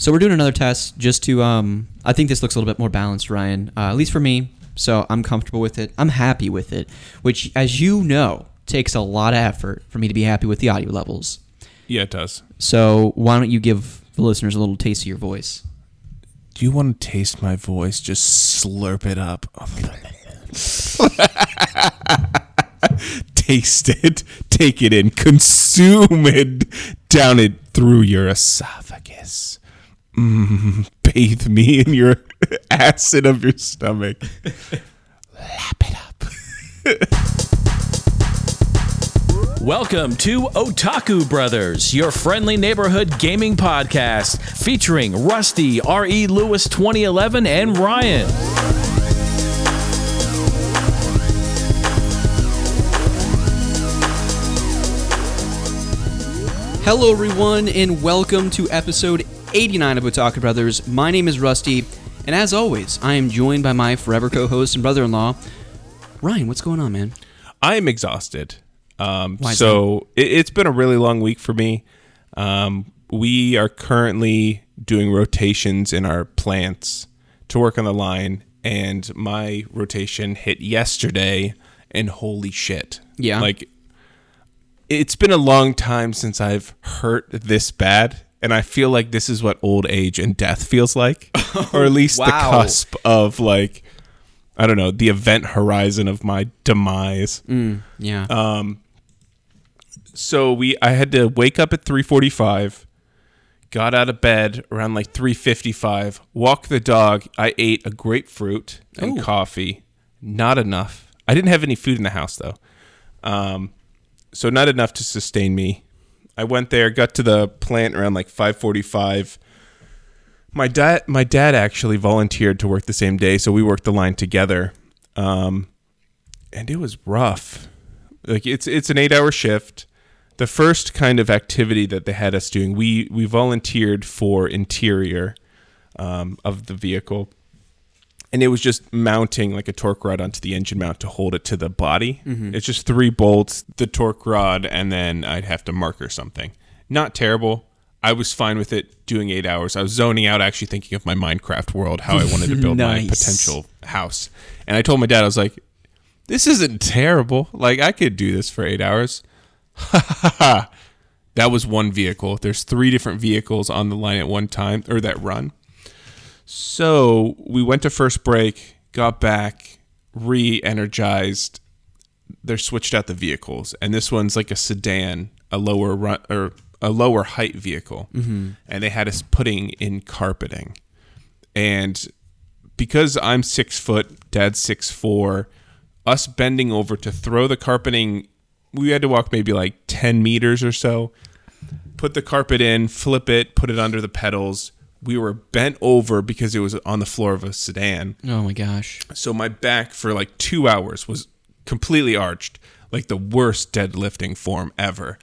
So we're doing another test just to. Um, I think this looks a little bit more balanced, Ryan. Uh, at least for me. So I'm comfortable with it. I'm happy with it, which, as you know, takes a lot of effort for me to be happy with the audio levels. Yeah, it does. So why don't you give the listeners a little taste of your voice? Do you want to taste my voice? Just slurp it up. taste it, take it in, consume it, down it through your esophagus. Mm, bathe me in your acid of your stomach. Lap it up. Welcome to Otaku Brothers, your friendly neighborhood gaming podcast featuring Rusty, R.E. Lewis 2011, and Ryan. Hello, everyone, and welcome to episode 89 of Otaku Brothers. My name is Rusty, and as always, I am joined by my forever co-host and brother-in-law, Ryan. What's going on, man? I am exhausted. Um, so it, it's been a really long week for me. Um, we are currently doing rotations in our plants to work on the line, and my rotation hit yesterday, and holy shit! Yeah. like it's been a long time since I've hurt this bad. And I feel like this is what old age and death feels like, or at least the cusp of like, I don't know, the event horizon of my demise. Mm, yeah. Um, so we I had to wake up at 3:45 got out of bed around like 3:55 walk the dog. I ate a grapefruit and Ooh. coffee. Not enough. I didn't have any food in the house though. Um, so not enough to sustain me I went there got to the plant around like 5:45 my dad my dad actually volunteered to work the same day so we worked the line together. Um, and it was rough. Like it's it's an eight hour shift. The first kind of activity that they had us doing we we volunteered for interior um, of the vehicle and it was just mounting like a torque rod onto the engine mount to hold it to the body mm-hmm. it's just three bolts the torque rod and then i'd have to marker something not terrible i was fine with it doing eight hours i was zoning out actually thinking of my minecraft world how i wanted to build my potential house and i told my dad i was like this isn't terrible. Like I could do this for eight hours. that was one vehicle. There's three different vehicles on the line at one time, or that run. So we went to first break, got back, re-energized. They're switched out the vehicles, and this one's like a sedan, a lower run or a lower height vehicle, mm-hmm. and they had us putting in carpeting, and because I'm six foot, dad's six four, us bending over to throw the carpeting, we had to walk maybe like 10 meters or so, put the carpet in, flip it, put it under the pedals. We were bent over because it was on the floor of a sedan. oh my gosh. So my back for like two hours was completely arched, like the worst deadlifting form ever.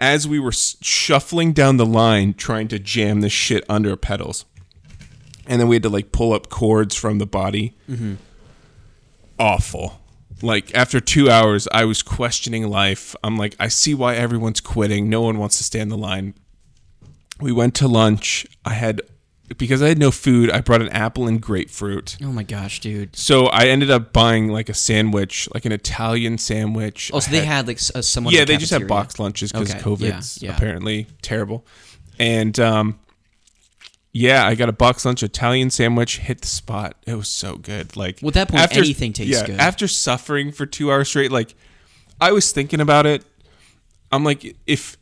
As we were shuffling down the line trying to jam this shit under pedals. And then we had to like pull up cords from the body. Mm-hmm. Awful. Like after two hours, I was questioning life. I'm like, I see why everyone's quitting. No one wants to stay in the line. We went to lunch. I had, because I had no food, I brought an apple and grapefruit. Oh my gosh, dude. So I ended up buying like a sandwich, like an Italian sandwich. Oh, so I they had like s- a somewhat. yeah, they just had box lunches because Okay, COVID's yeah, yeah. apparently terrible. And um, yeah, I got a box lunch Italian sandwich. Hit the spot. It was so good. Like Well, at that point, anything tastes yeah, good. After suffering for two hours straight, like I was thinking about it. I'm like, if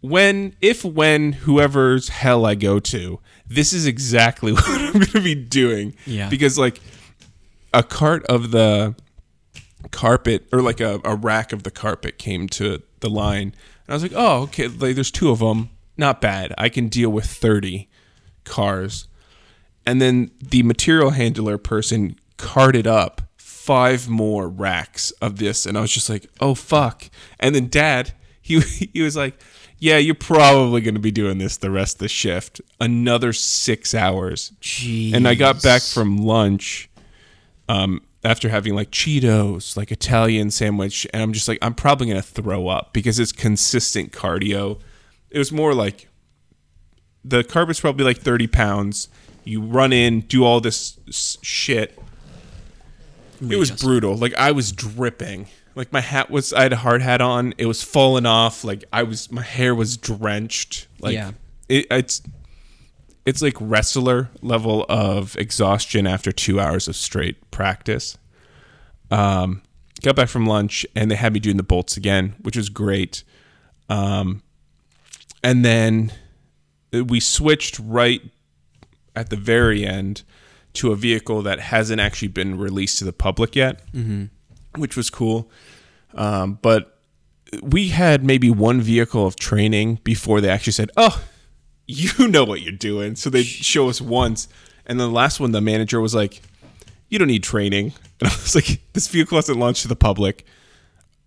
when if when whoever's hell I go to, this is exactly what I'm going to be doing. Yeah. Because like a cart of the carpet or like a, a rack of the carpet came to the line. And i was like oh okay like there's two of them not bad. I can deal with 30 cars. And then the material handler person carted up five more racks of this. And i was just like oh fuck. And then dad he, he was like yeah you're probably going to be doing this the rest of the shift another six hours Jeez. and I got back from lunch um, after having like Cheetos, like Italian sandwich, and I'm just like, I'm probably gonna throw up because it's consistent cardio. It was more like the carpet's probably like 30 pounds. You run in, do all this shit. It was brutal. Like I was dripping. Like my hat was I had a hard hat on. It was falling off. Like I was my hair was drenched. Like Yeah. it, it's it's like wrestler level of exhaustion after two hours of straight practice. Um, got back from lunch and they had me doing the bolts again, which was great. Um, and then we switched right at the very end to a vehicle that hasn't actually been released to the public yet, which was cool. Um, but we had maybe one vehicle of training before they actually said, "Oh, you know what you're doing." So they show us once, and the last one, the manager was like, "You don't need training," and I was like, "This vehicle hasn't launched to the public.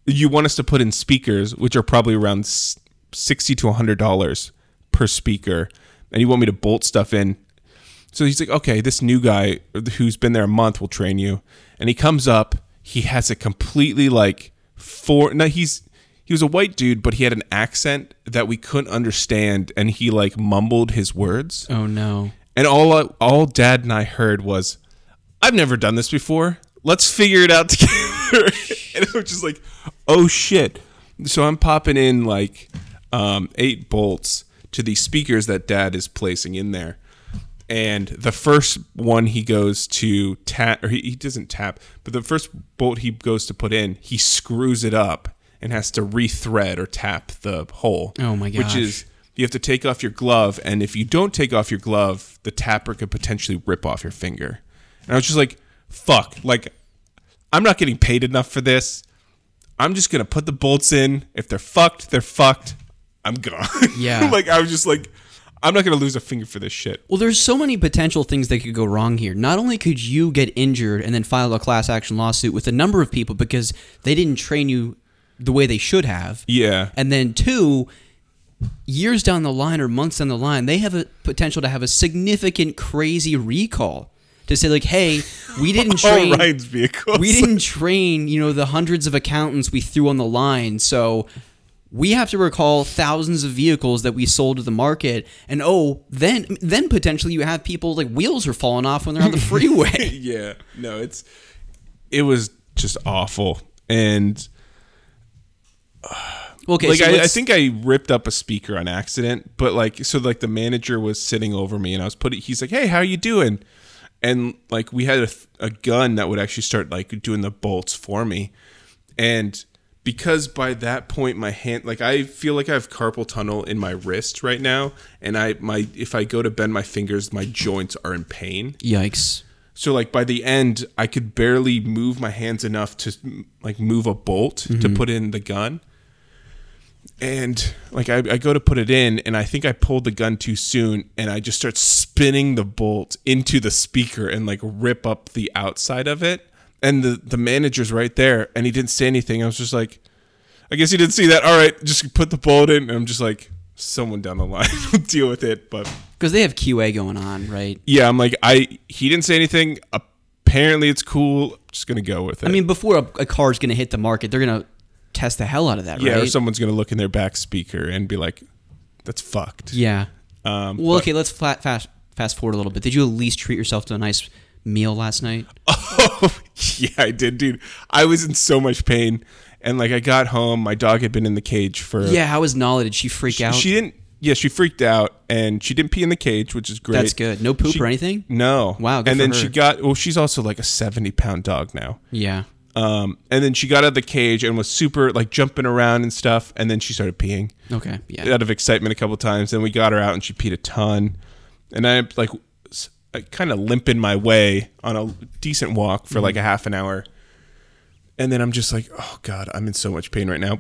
You want us to put in speakers, which are probably around sixty to hundred dollars per speaker, and you want me to bolt stuff in." So he's like, okay, this new guy who's been there a month will train you. And he comes up, he has a completely like four. No, he's he was a white dude, but he had an accent that we couldn't understand, and he like mumbled his words. Oh no. And all all Dad and I heard was, "I've never done this before. Let's figure it out together." and it was just like, "Oh shit!" So I'm popping in like um, eight bolts to these speakers that Dad is placing in there. And the first one he goes to tap, or he, he doesn't tap, but the first bolt he goes to put in, he screws it up and has to rethread or tap the hole. Oh my god. Which is you have to take off your glove, and if you don't take off your glove, the tapper could potentially rip off your finger. And I was just like, "Fuck!" Like, I'm not getting paid enough for this. I'm just gonna put the bolts in. If they're fucked, they're fucked. I'm gone. Yeah. like I was just like, I'm not gonna lose a finger for this shit. Well, there's so many potential things that could go wrong here. Not only could you get injured and then file a class action lawsuit with a number of people because they didn't train you the way they should have. Yeah. And then two, years down the line or months down the line, they have a potential to have a significant crazy recall to say like, "Hey, we didn't All train Ryan's vehicles. we didn't train, you know, the hundreds of accountants we threw on the line. So we have to recall thousands of vehicles that we sold to the market. And oh, then then potentially you have people like wheels are falling off when they're on the freeway. yeah. No, it's it was just awful. And okay, like so I, I think I ripped up a speaker on accident, but like so like the manager was sitting over me and I was putting he's like, "Hey, how you doing?" And like we had a, a gun that would actually start like doing the bolts for me. And because by that point my hand like I feel like I have carpal tunnel in my wrist right now and I my if I go to bend my fingers, my joints are in pain. yikes. So like by the end, I could barely move my hands enough to like move a bolt to mm-hmm. put in the gun. And like I, I go to put it in, and I think I pulled the gun too soon, and I just start spinning the bolt into the speaker and like rip up the outside of it. And the the manager's right there, and he didn't say anything. I was just like, I guess he didn't see that. All right, just put the bullet in. And I'm just like, someone down the line will deal with it. But Because they have QA going on, right? yeah, I'm like, I he didn't say anything. Apparently, it's cool. Just gonna go with it. I mean, before a, a car's going to hit the market, they're going to test the hell out of that, yeah, right? or someone's gonna look in their back speaker and be like, "That's fucked." yeah. Um, Well, but- okay, let's flat, fast fast forward a little bit. Did you at least treat yourself to a nice meal last night? Oh, yeah, I did, dude. I was in so much pain, and like I got home, my dog had been in the cage for. Yeah, how was Nala? Did she freak out? She didn't. Yeah, she freaked out, and she didn't pee in the cage, which is great. That's good. No poop She- or anything? No. Wow, good and then her. she got. Well, she's also like a seventy-pound dog now. Yeah. Um, and then she got out of the cage and was super like jumping around and stuff, and then she started peeing. Okay. Yeah. out of excitement a couple times. Then we got her out and she peed a ton. And I like kind of limping my way on a decent walk for like a half an hour. And then I'm just like, oh God, I'm in so much pain right now.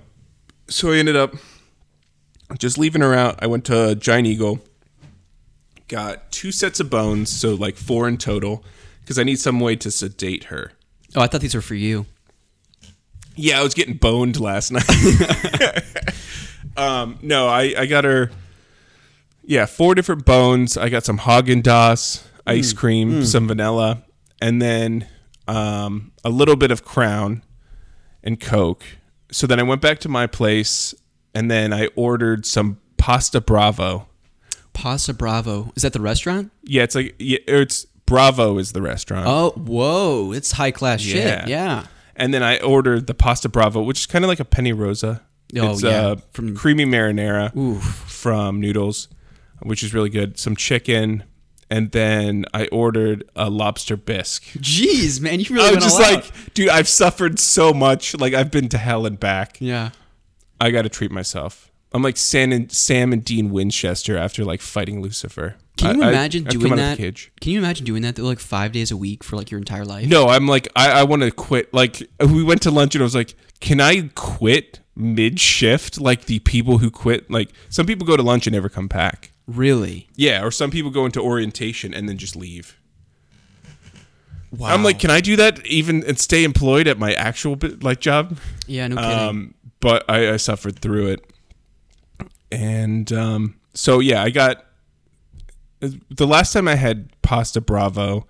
So I ended up just leaving her out. I went to Giant Eagle, got two sets of bones, so like four in total, because I need some way to sedate her. Oh, I thought these were for you. Yeah, I was getting boned last night. um, no, I, I got her. Yeah, four different bones. I got some Haagen Dazs ice cream, some vanilla, and then um, a little bit of Crown and Coke. So then I went back to my place, and then I ordered some pasta Bravo, Pasta Bravo. Is that the restaurant? Yeah, it's like yeah, it's Bravo is the restaurant. Oh, whoa. It's high class Yeah. shit. Yeah. And then I ordered the pasta bravo, which is kind of like a penne rosa. Oh, it's yeah. uh, From- from creamy marinara Oof. from Noodles, which is really good. Some chicken, and then I ordered a lobster bisque. Jeez, man. You really I went was just all out. like, dude, I've suffered so much. Like I've been to hell and back. Yeah. I got to treat myself. I'm like Sam and, Sam and Dean Winchester after like fighting Lucifer. Can you I- I- imagine I've doing that? Can you imagine doing that though, like five days a week for like your entire life? No, I'm like, I, I want to quit. Like, we went to lunch and I was like, can I quit mid shift? Like the people who quit, like some people go to lunch and never come back. Really? Yeah, or some people go into orientation and then just leave. Wow. I'm like, can I do that even and stay employed at my actual like job? yeah, no kidding. Um, but I, I suffered through it, and um, so yeah, I got the last time I had pasta bravo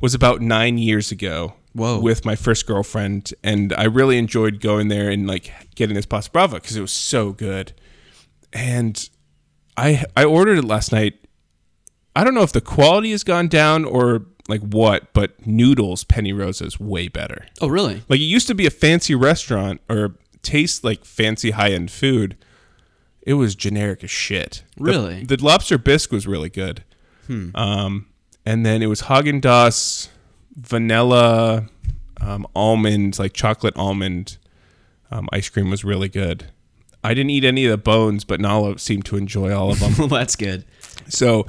was about nine years ago. Whoa. With my first girlfriend, and I really enjoyed going there and like getting this pasta bravo because it was so good. And I I ordered it last night. I don't know if the quality has gone down or like what, but noodles penne rosa is way better. oh, really? Like it used to be a fancy restaurant or taste like fancy high end food. It was generic as shit. Really? The, lobster bisque was really good. Um, and then it was Haagen Dazs, vanilla, um, almond, like chocolate almond um, ice cream was really good. I didn't eat any of the bones, but Nala seemed to enjoy all of them. well, that's good. So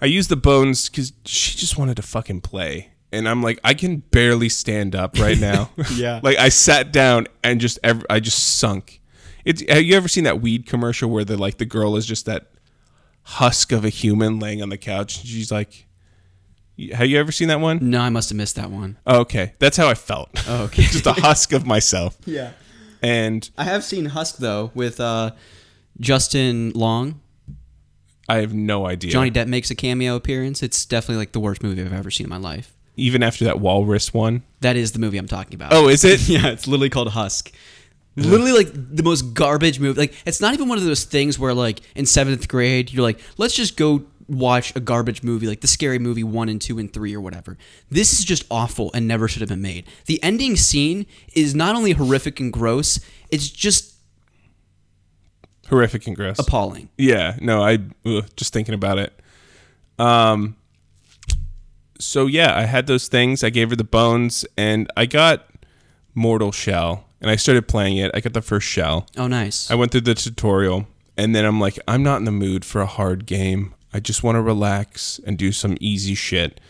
I used the bones because she just wanted to fucking play. And I'm like, I can barely stand up right now. Yeah. like I sat down and just, ev- I just sunk. It's, have you ever seen that weed commercial where the like the girl is just that husk of a human laying on the couch? She's like, have you ever seen that one? No, I must have missed that one. Oh, okay, that's how I felt. Oh, okay. just a husk of myself. Yeah. And I have seen Husk though with uh, Justin Long. I have no idea. Johnny Depp makes a cameo appearance. It's definitely like the worst movie I've ever seen in my life. Even after that walrus one. That is the movie I'm talking about. Oh, is it? yeah, it's literally called Husk. Literally like the most garbage movie. Like it's not even one of those things where like in seventh grade you're like, let's just go watch a garbage movie like the scary movie one and two and three or whatever. This is just awful and never should have been made. The ending scene is not only horrific and gross, it's just Horrific and gross. appalling. Yeah, no, I ugh, just thinking about it. Um so yeah, I had those things. I gave her the bones and I got Mortal Shell and I started playing it. I got the first shell. Oh, nice. I went through the tutorial and then I'm like, I'm not in the mood for a hard game. I just want to relax and do some easy shit.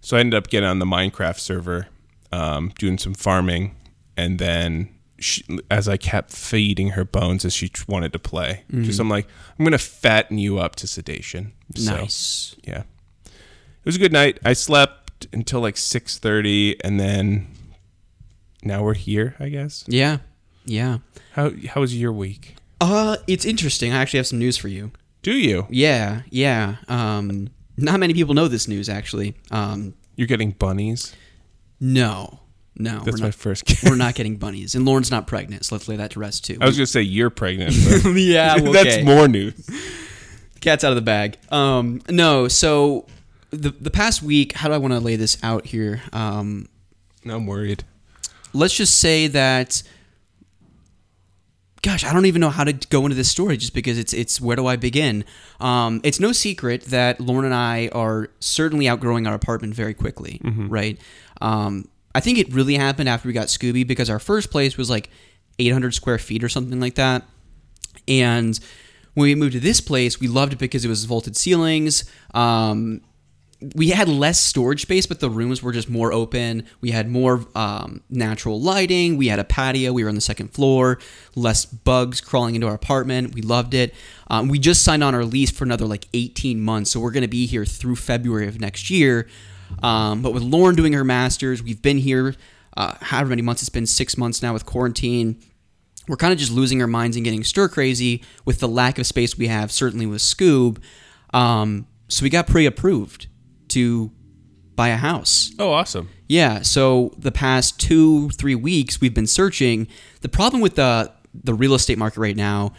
So I ended up getting on the Minecraft server, um, doing some farming, and then she, as I kept feeding her bones as she wanted to play, just I'm like, I'm gonna fatten you up to sedation. So, nice. yeah, it was a good night. I slept until like six thirty, and then now we're here. I guess. Yeah. Yeah. How how was your week? Uh, it's interesting. I actually have some news for you. Do you? Yeah, yeah. Um, not many people know this news actually. Um, You're getting bunnies. no, no, That's we're my first guess. We're not getting bunnies, and Lauren's not pregnant, so let's lay that to rest too. I was gonna say you're pregnant. but yeah, well, That's okay. more news. Cat's out of the bag. Um, no, so the the past week, how do I want to lay this out here? Um, I'm worried. let's just say that gosh i don't even know how to go into this story just because it's it's where do i begin? Um, it's no secret that lauren and i are certainly outgrowing our apartment very quickly right? Um, i think it really happened after we got scooby because our first place was like 800 square feet or something like that. And when we moved to this place we loved it because it was vaulted ceilings. Um, we had less storage space, but the rooms were just more open. We had more um, natural lighting. We had a patio. We were on the second floor. Less bugs crawling into our apartment. We loved it. Um, we just signed on our lease for another like 18 months, so we're going to be here through February of next year. Um, but with Lauren doing her masters, we've been here uh, however many months it's been six months now with quarantine we're kind of just losing our minds and getting stir crazy with the lack of space we have, certainly with Scoob. Um, so we got pre-approved to buy a house. Oh, awesome. Yeah. So the past two, three weeks we've been searching. The problem with the the real estate market right now,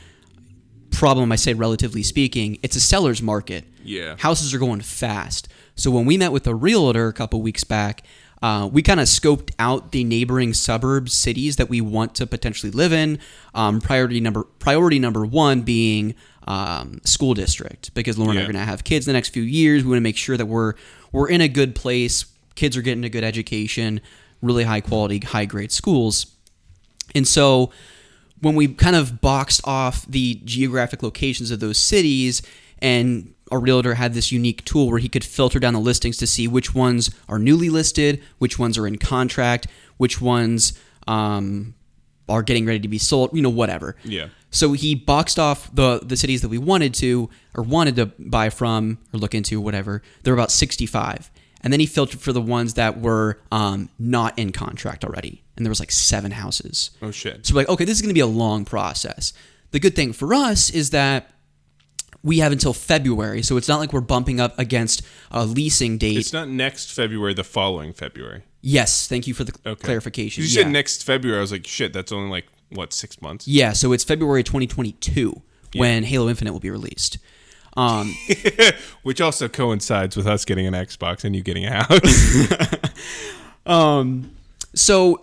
problem, I say relatively speaking, it's a seller's market. Yeah. Houses are going fast. So when we met with a realtor a couple weeks back, uh, we kind of scoped out the neighboring suburbs, cities that we want to potentially live in. Um, priority number priority number one being um, school district because Lauren and I Yeah. are going to have kids in the next few years. We want to make sure that we're we're in a good place. Kids are getting a good education, really high quality, high grade schools. And so when we kind of boxed off the geographic locations of those cities and our realtor had this unique tool where he could filter down the listings to see which ones are newly listed, which ones are in contract, which ones um, are getting ready to be sold, you know, whatever. Yeah. So he boxed off the the cities that we wanted to or wanted to buy from or look into, whatever. There were about 65. And then he filtered for the ones that were um, not in contract already. And there was like seven houses. Oh shit. So we're like, okay, this is going to be a long process. The good thing for us is that we have until February, so it's not like we're bumping up against a leasing date. It's not next February, the following February. Yes, thank you for the Okay. clarification. You yeah. said next February. I was like, shit, that's only like what six months. yeah, so it's February 2022 when Halo Infinite will be released. Um, Which also coincides with us getting an Xbox and you getting a house. so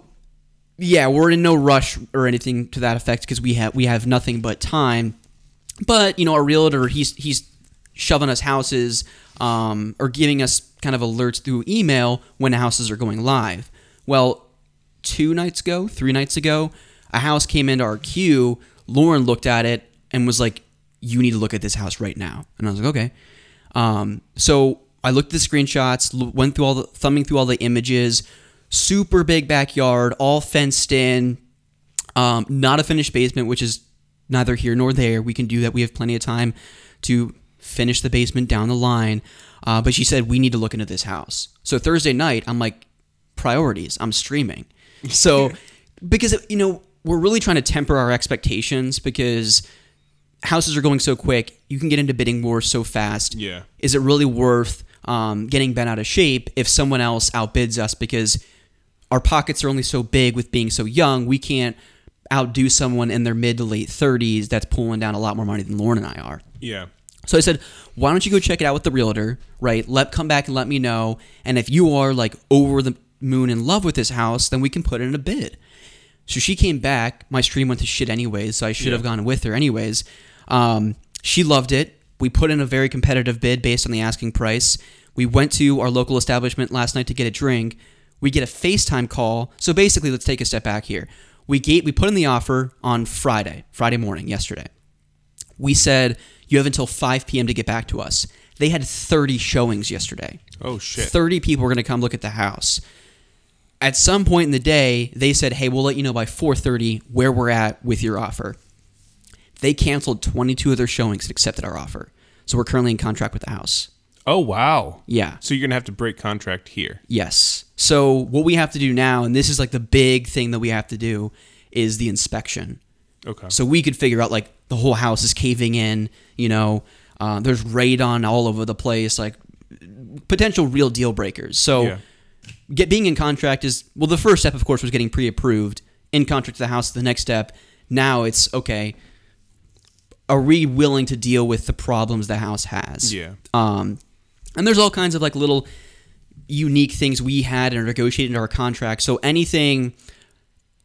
yeah, we're in no rush or anything to that effect because we have we have nothing but time. But you know, our realtor he's he's shoving us houses um, or giving us kind of alerts through email when houses are going live. Well, two nights ago, three nights ago, a house came into our queue. Lauren looked at it and was like, "You need to look at this house right now." And I was like, "Okay." Um, so I looked at the screenshots, went through all the thumbing through all the images. Super big backyard, all fenced in. Um, not a finished basement, which is neither here nor there. We can do that. We have plenty of time to finish the basement down the line. Uh, but she said we need to look into this house. So Thursday night, I'm like, priorities. I'm streaming. So because you know we're really trying to temper our expectations because houses are going so quick. You can get into bidding wars so fast. Yeah. Is it really worth um, getting bent out of shape if someone else outbids us because our pockets are only so big with being so young? We can't outdo someone in their mid to late 30s that's pulling down a lot more money than Lauren and I are. yeah. So I said, why don't you go check it out with the realtor, right? Let come back and let me know. And if you are like over the moon in love with this house, then we can put it in a bid. So she came back. My stream went to shit anyways, so I should have gone with her anyways. Um, she loved it. We put in a very competitive bid based on the asking price. We went to our local establishment last night to get a drink. We get a FaceTime call. So basically, let's take a step back here. We gate, we put in the offer on Friday, Friday morning, yesterday we said you have until 5 p.m. to get back to us. They had 30 showings yesterday. Oh shit. 30 people were going to come look at the house. At some point in the day, they said, "Hey, we'll let you know by 4:30 where we're at with your offer." They canceled 22 of their showings and accepted our offer. So we're currently in contract with the house. Oh wow. Yeah. So you're gonna have to break contract here. Yes. So what we have to do now, and this is like the big thing that we have to do, is the inspection. Okay. So we could figure out like the whole house is caving in. You know, uh, there's radon all over the place, like potential real deal breakers. So Yeah. get being in contract is well. The first step, of course, was getting pre-approved in contract to the house. The next step, now it's okay. Are we willing to deal with the problems the house has? Yeah. Um, and there's all kinds of like little unique things we had and negotiated into our contract. So anything,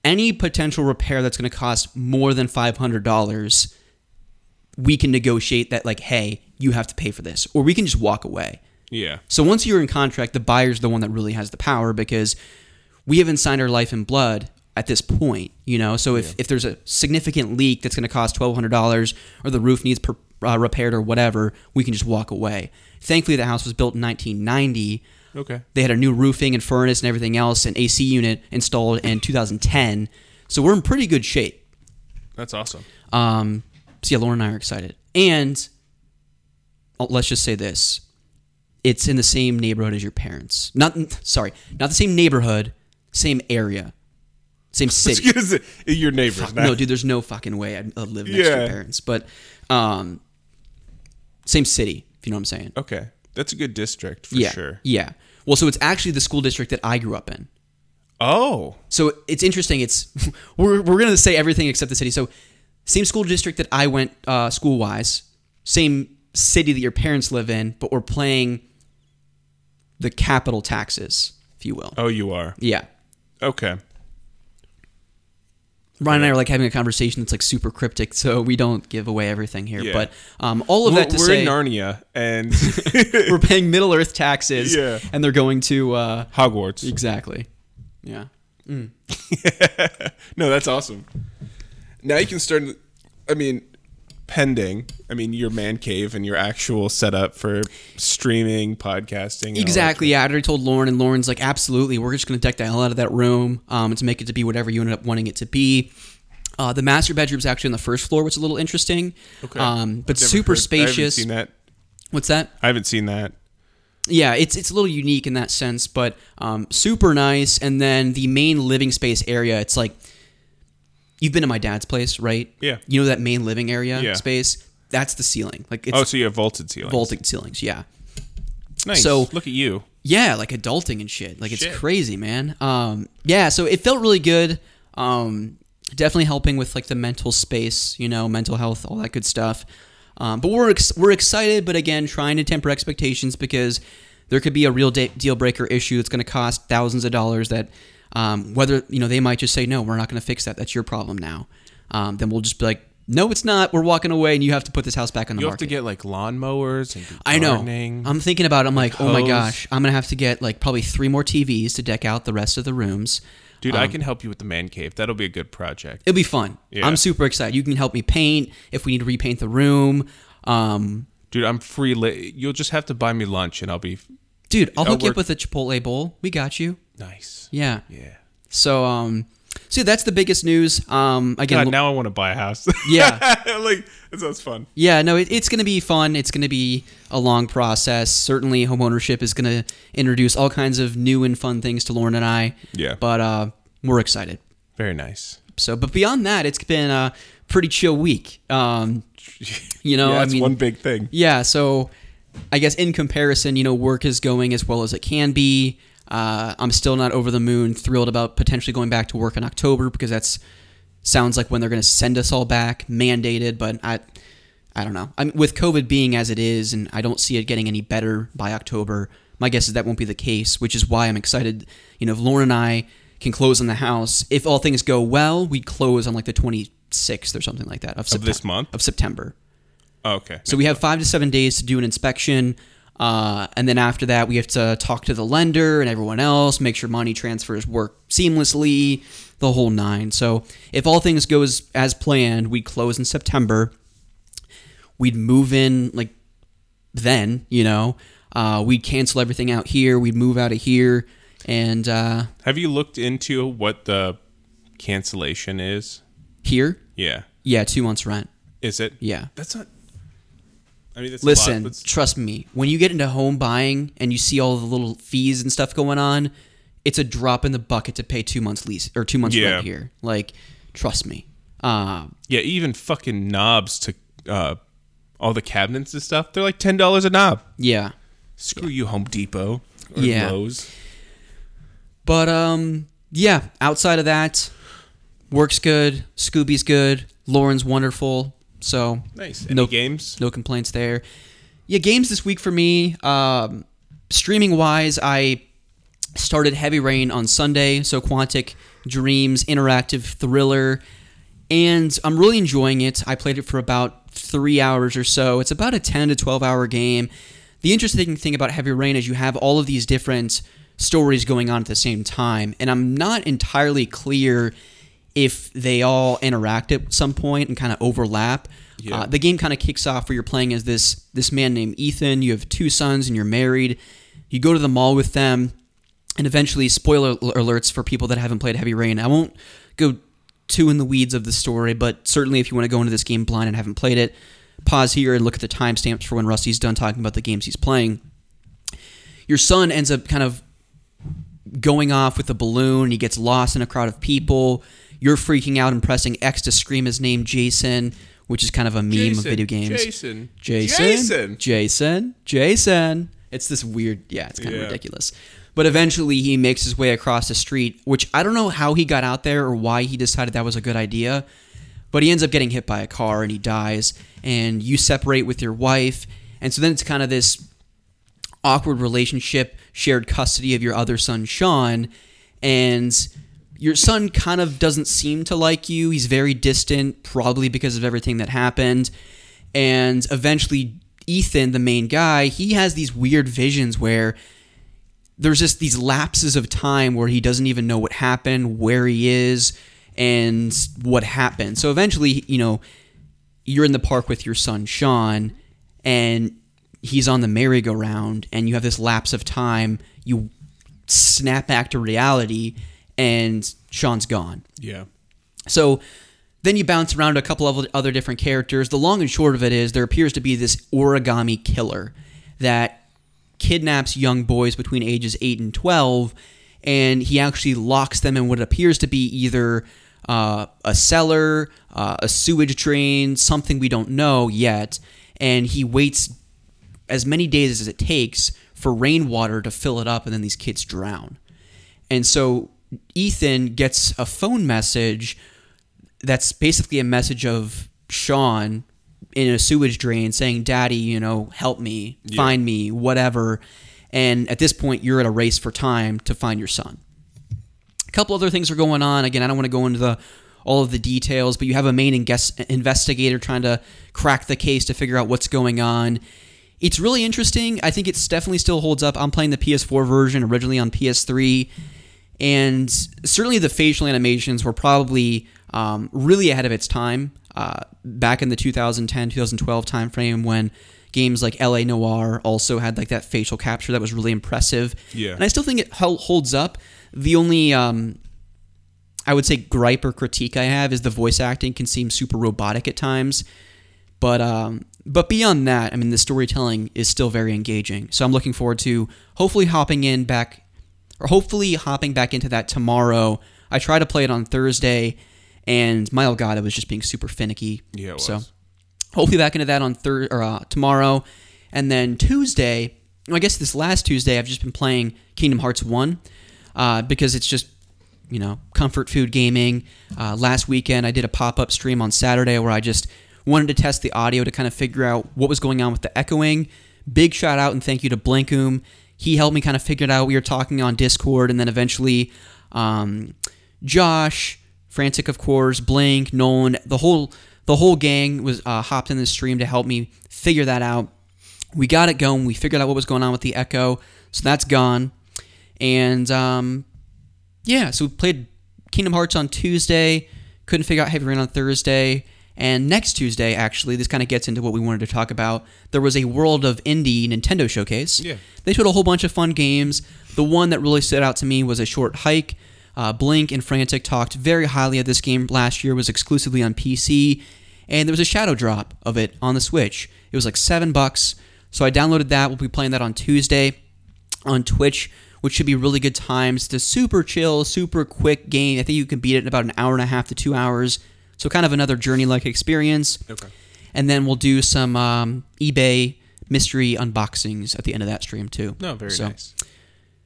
any potential repair that's going to cost more than five hundred dollars, we can negotiate that. Like, hey, you have to pay for this, or we can just walk away. Yeah. So once you're in contract, the buyer's the one that really has the power because we haven't signed our life in blood at this point, you know. So if, if there's a significant leak that's going to cost twelve hundred dollars, or the roof needs per, uh, repaired or whatever, we can just walk away. Thankfully, the house was built in 1990. Okay. They had a new roofing and furnace and everything else, and AC unit installed in 2010. So we're in pretty good shape. That's awesome. Um, so yeah, Lauren and I are excited. And oh, let's just say this: it's in the same neighborhood as your parents. Not sorry, not the same neighborhood, same area, same city. Excuse. Your neighbors. no, dude, there's no fucking way I'd, I'd live next to your parents. But um, same city, if you know what I'm saying. Okay. That's a good district for yeah, sure. yeah. Well, so it's actually the school district that I grew up in. Oh. So it's interesting. It's we're we're gonna say everything except the city. So same school district that I went uh, school wise, same city that your parents live in, but we're playing the capital taxes, if you will. Oh, you are. Yeah. Okay. Ryan and I are like having a conversation that's like super cryptic, so we don't give away everything here. Yeah. But um, all of We're, that to we're say, in Narnia and we're paying Middle Earth taxes, Yeah. and they're going to uh, Hogwarts. exactly. Yeah. No, that's awesome. Now you can start. I mean, pending. I mean, your man cave and your actual setup for streaming, podcasting. and all that Exactly. Yeah, I already told Lauren, and Lauren's like, absolutely. We're just going to deck the hell out of that room um, to make it to be whatever you ended up wanting it to be. Uh, the master bedroom's actually on the first floor, which is a little interesting, Okay. um, but super heard- I haven't spacious. seen that. What's that? I haven't seen that. Yeah, it's it's a little unique in that sense, but um, super nice. And then the main living space area, it's like you've been to my dad's place, right? Yeah. You know that main living area Yeah. space? That's the ceiling. Like it's Oh, so you have vaulted ceilings. vaulted ceilings. Yeah. Nice. so- look at you. Yeah, like adulting and shit. Like it's crazy, man. Um, yeah, so it felt really good. Um, definitely helping with like the mental space, you know, mental health, all that good stuff. Um, but we're ex- we're excited, but again, trying to temper expectations because there could be a real de- deal breaker issue that's going to cost thousands of dollars. That um, whether you know they might just say no, we're not going to fix that. That's your problem now. Um, then we'll just be like, no, it's not. We're walking away, and you have to put this house back on the You have market. to get like lawnmowers and I know. I'm thinking about. it. I'm like, oh my gosh, I'm gonna have to get like probably three more TVs to deck out the rest of the rooms. Dude, I Um, can help you with the man cave. That'll be a good project. It'll be fun. Yeah. I'm super excited. You can help me paint if we need to repaint the room. Um, Dude, I'm free. Li- You'll just have to buy me lunch, and I'll be dude, I'll I'll hook you up with a Chipotle bowl. We got you. Nice. Yeah. Yeah. So um, so that's the biggest news. Um, again, God, now I want to buy a house. Yeah. like that sounds fun. Yeah, no, it, it's going to be fun. It's going to be a long process. Certainly, homeownership is going to introduce all kinds of new and fun things to Lauren and I. Yeah. But uh, we're excited. Very nice. So, but beyond that, it's been a pretty chill week. Um, you know, yeah, I mean, one big thing. yeah. So, I guess in comparison, you know, work is going as well as it can be. Uh, I'm still not over the moon thrilled about potentially going back to work in October because that's sounds like when they're going to send us all back, mandated. But I, I don't know. I'm with COVID being as it is, and I don't see it getting any better by October. My guess is that won't be the case, which is why I'm excited. You know, if Lauren and I can close on the house, if all things go well, we close on like the 26th or something like that of, Of this month? of September. Oh, okay. So we have five to seven days to do an inspection. Uh, and then after that, we have to talk to the lender and everyone else, make sure money transfers work seamlessly, the whole nine. So if all things goes as planned, we close in September. We'd move in like then, you know. Uh, we'd cancel everything out here. We'd move out of here, and uh, have you looked into what the cancellation is? here, Yeah. yeah, two months rent. Is it? Yeah. That's not. I mean, that's Listen, lot, trust me. When you get into home buying and you see all the little fees and stuff going on, it's a drop in the bucket to pay two months lease or two months Yeah. rent here. Like, trust me. Um, yeah, even fucking knobs to uh, all the cabinets and stuff. They're like ten dollars a knob. yeah. Screw you, Home Depot or Yeah. Lowe's. But um, yeah. Outside of that, work's good. Scooby's good. Lauren's wonderful. So Nice. Any No- games? no complaints there. Yeah, games this week for me. Um, streaming wise, I started Heavy Rain on Sunday, so Quantic Dreams interactive thriller, and I'm really enjoying it. I played it for about three hours or so. It's about a 10 to 12 hour game. The interesting thing about Heavy Rain is you have all of these different stories going on at the same time, and I'm not entirely clear if they all interact at some point and kind of overlap. Yeah. Uh, the game kind of kicks off where you're playing as this this man named Ethan. You have two sons and you're married. You go to the mall with them, and eventually, spoiler alerts for people that haven't played Heavy Rain. I won't go too in the weeds of the story, but certainly if you want to go into this game blind and haven't played it, pause here and look at the timestamps for when Rusty's done talking about the games he's playing. Your son ends up kind of going off with a balloon. He gets lost in a crowd of people. You're freaking out and pressing X to scream his name, Jason, which is kind of a meme of video games. Jason. Jason. Jason. Jason. Jason. It's this weird, yeah, it's kind Yeah. of ridiculous. But eventually he makes his way across the street, which I don't know how he got out there or why he decided that was a good idea. but he ends up getting hit by a car and he dies. And you separate with your wife, and so then it's kind of this awkward relationship, shared custody of your other son, Sean, and your son kind of doesn't seem to like you. He's very distant, probably because of everything that happened. And eventually, Ethan, the main guy, he has these weird visions where there's just these lapses of time where he doesn't even know what happened, where he is, and what happened. So eventually, you know, you're in the park with your son, Sean, and he's on the merry-go-round and you have this lapse of time you snap back to reality and sean's gone Yeah. so then you bounce around a couple of other different characters the long and short of it is there appears to be this origami killer that kidnaps young boys between ages 8 and 12 and he actually locks them in what appears to be either uh, a cellar, uh, a sewage drain, something we don't know yet. And he waits as many days as it takes for rainwater to fill it up, and then these kids drown. And so Ethan gets a phone message that's basically a message of Sean in a sewage drain saying, Daddy, you know, help me, find me, whatever. And at this point, you're at a race for time to find your son. A couple other things are going on. Again, I don't want to go into the all of the details, but you have a main inges- investigator trying to crack the case to figure out what's going on. It's really interesting. I think it's definitely still holds up. I'm playing the PS4 version originally on PS3, and certainly the facial animations were probably um, really ahead of its time uh, back in the 2010 2012 timeframe when games like LA Noire also had like that facial capture that was really impressive. Yeah. and I still think it holds up. The only um, I would say gripe or critique I have is the voice acting can seem super robotic at times. But um, but beyond that, I mean, the storytelling is still very engaging. So I'm looking forward to hopefully hopping in back, or hopefully hopping back into that tomorrow. I tried to play it on Thursday, and my oh god, it was just being super finicky. Yeah, so was. hopefully back into that on thir- or uh, tomorrow, and then Tuesday. I guess this last Tuesday I've just been playing Kingdom Hearts One uh, because it's just you know comfort food gaming. Uh, last weekend I did a pop up stream on Saturday where I just wanted to test the audio to kind of figure out what was going on with the echoing. Big shout out and thank you to Blinkoom. He helped me kind of figure it out. We were talking on Discord, and then eventually um, Josh, Frantic of course, Blink, Nolan, the whole the whole gang was uh, hopped in the stream to help me figure that out. We got it going. We figured out what was going on with the echo, so that's gone. And um, yeah, so we played Kingdom Hearts on Tuesday. Couldn't figure out Heavy Rain on Thursday. And next Tuesday, actually, this kind of gets into what we wanted to talk about. There was a World of Indie Nintendo showcase. Yeah. They showed a whole bunch of fun games. The one that really stood out to me was a short hike. Uh, Blink and Frantic talked very highly of this game last year. Was exclusively on PC, and there was a shadow drop of it on the Switch. It was like seven bucks. So I downloaded that. We'll be playing that on Tuesday on Twitch, which should be really good times. It's a super chill, super quick game. I think you can beat it in about an hour and a half to two hours. So kind of another journey-like experience. Okay. And then we'll do some um, eBay mystery unboxings at the end of that stream too. No, very So- nice.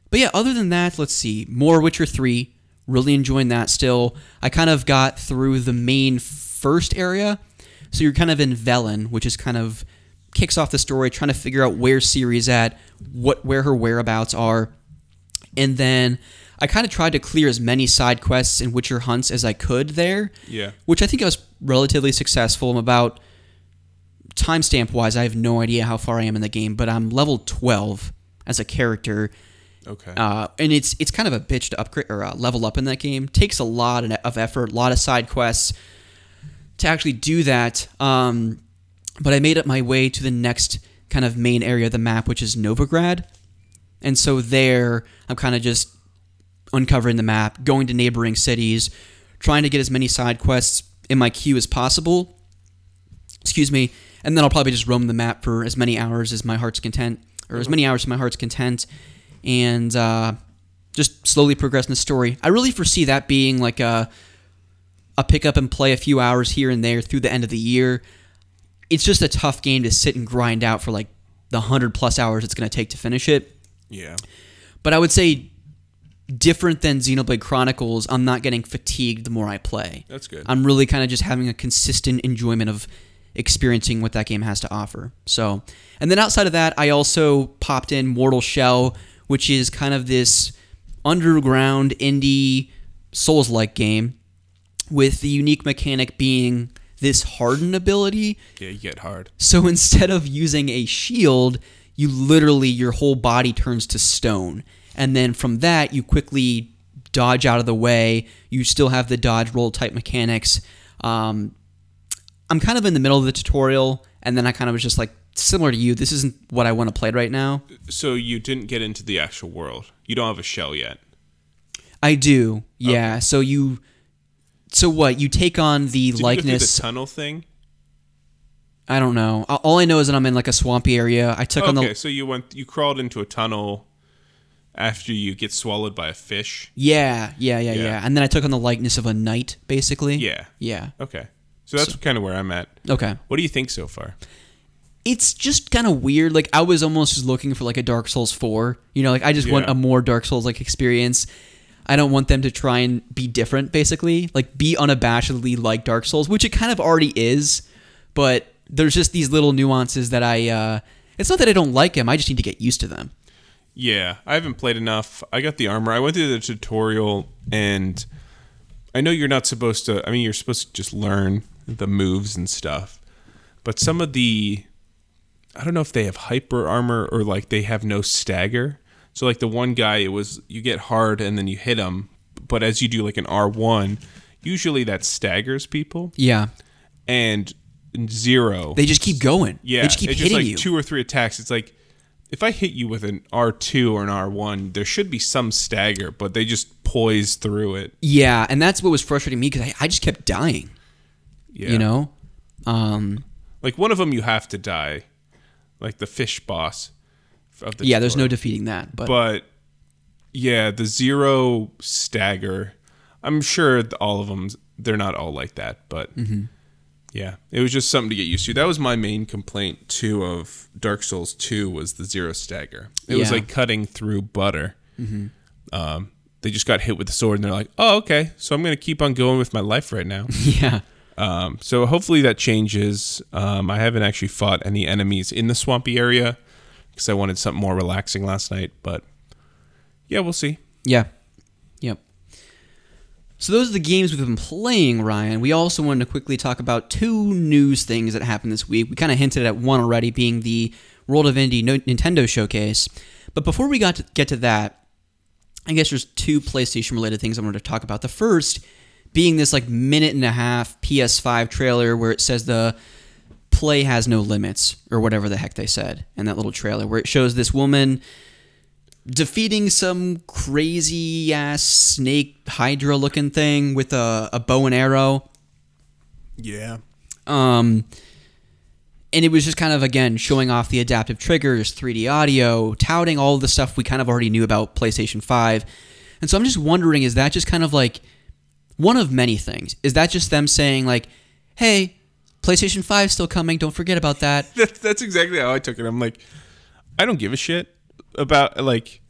But yeah, other than that, let's see. More Witcher 3. Really enjoying that still. I kind of got through the main first area. So you're kind of in Velen, which is kind of kicks off the story, trying to figure out where Ciri's at, what where her whereabouts are. And then I kind of tried to clear as many side quests and Witcher hunts as I could there. Yeah. Which I think I was relatively successful. I'm about timestamp wise, I have no idea how far I am in the game, but I'm level 12 as a character. Okay. Uh, and it's it's kind of a bitch to upgrade or uh, level up in that game. Takes a lot of effort, a lot of side quests to actually do that. Um, but I made up my way to the next kind of main area of the map, which is Novigrad. And so there, I'm kind of just uncovering the map, going to neighboring cities, trying to get as many side quests in my queue as possible. Excuse me. And then I'll probably just roam the map for as many hours as my heart's content, or as many hours to my heart's content, and uh, just slowly progress in the story. I really foresee that being like a a pick up and play a few hours here and there through the end of the year. It's just a tough game to sit and grind out for like the hundred plus hours it's going to take to finish it. yeah. But I would say different than Xenoblade Chronicles, I'm not getting fatigued the more I play. That's good. I'm really kind of just having a consistent enjoyment of experiencing what that game has to offer. So, and then outside of that, I also popped in Mortal Shell, which is kind of this underground indie Souls like game with the unique mechanic being this harden ability. Yeah, you get hard. So instead of using a shield, you literally, your whole body turns to stone. And then from that, you quickly dodge out of the way. You still have the dodge roll type mechanics. Um, I'm kind of in the middle of the tutorial, and then I kind of was just like, similar to you, this isn't what I want to play right now. So you didn't get into the actual world. You don't have a shell yet. I do, yeah. So you, so what? You take on the Did likeness. the tunnel thing? I don't know. All I know is that I'm in like a swampy area. I took on the. Okay, so you went, you crawled into a tunnel after you get swallowed by a fish. yeah, yeah, yeah, yeah, Yeah. And then I took on the likeness of a knight, basically. Yeah. Yeah. Okay. So that's kind of where I'm at. Okay. What do you think so far? It's just kind of weird. Like I was almost just looking for like a Dark Souls 4. You know, like I just want a more Dark Souls like experience. I don't want them to try and be different basically. Like be unabashedly like Dark Souls, which it kind of already is, but there's just these little nuances that I uh it's not that I don't like them, I just need to get used to them. Yeah, I haven't played enough. I got the armor. I went through the tutorial, and I know you're not supposed to. I mean, you're supposed to just learn the moves and stuff. But some of the, I don't know if they have hyper armor or like they have no stagger. So like the one guy, it was you get hard and then you hit him, but as you do like an R one, usually that staggers people. Yeah. And zero, They just keep going. yeah, They just keep it's hitting just like you. two or three attacks. It's like if I hit you with an R two or an R one, there should be some stagger, but they just poise through it. yeah, and that's what was frustrating me because I, I just kept dying. Yeah. You know? Um like one of them you have to die, like the fish boss. Of the yeah, there's no defeating that. But, But yeah, the zero stagger. I'm sure all of them. They're not all like that, but Mm-hmm. Yeah, it was just something to get used to. That was my main complaint too of Dark Souls Two was the zero stagger. It was like cutting through butter. Um, they just got hit with the sword, and they're like, "Oh, okay, so I'm gonna keep on going with my life right now." yeah. Um, so hopefully that changes. Um, I haven't actually fought any enemies in the swampy area because I wanted something more relaxing last night. But yeah, we'll see. Yeah. So those are the games we've been playing, Ryan. We also wanted to quickly talk about two news things that happened this week. We kind of hinted at one already, being the World of Indie Nintendo showcase. But before we got to get to that, I guess there's two PlayStation related things I wanted to talk about. The first being this like minute and a half PS5 trailer where it says the play has no limits or whatever the heck they said in that little trailer where it shows this woman defeating some crazy ass snake hydra looking thing with a, a bow and arrow Yeah. um, and it was just kind of again showing off the adaptive triggers, 3D audio, touting all the stuff we kind of already knew about PlayStation 5. And so I'm just wondering is that just kind of like one of many things? Is that just them saying like, "Hey, PlayStation 5 still coming, don't forget about that." That's that's exactly how I took it. I'm like, I don't give a shit about like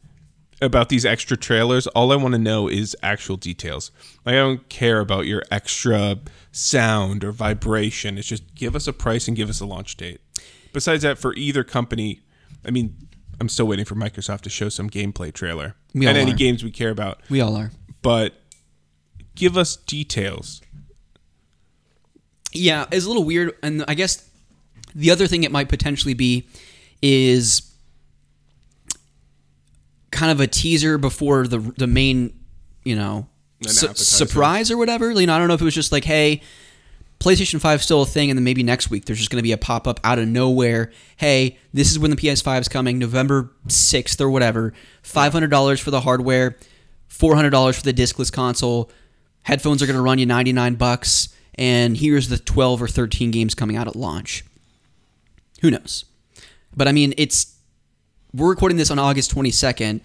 about these extra trailers. All I want to know is actual details. Like I don't care about your extra sound or vibration. It's just give us a price and give us a launch date. Besides that, for either company, I mean, I'm still waiting for Microsoft to show some gameplay trailer We and any are. games we care about. We all are. But give us details. Yeah, it's a little weird, and I guess the other thing it might potentially be is kind of a teaser before the the main, you know, su- surprise or whatever. You know, I don't know if it was just like, hey, PlayStation 5 still a thing, and then maybe next week there's just going to be a pop up out of nowhere. Hey, this is when the PS5 is coming, November 6th or whatever. $500 for the hardware, $400 for the discless console. Headphones are going to run you 99 bucks, and here's the 12 or 13 games coming out at launch. Who knows? But I mean, it's we're recording this on August 22nd.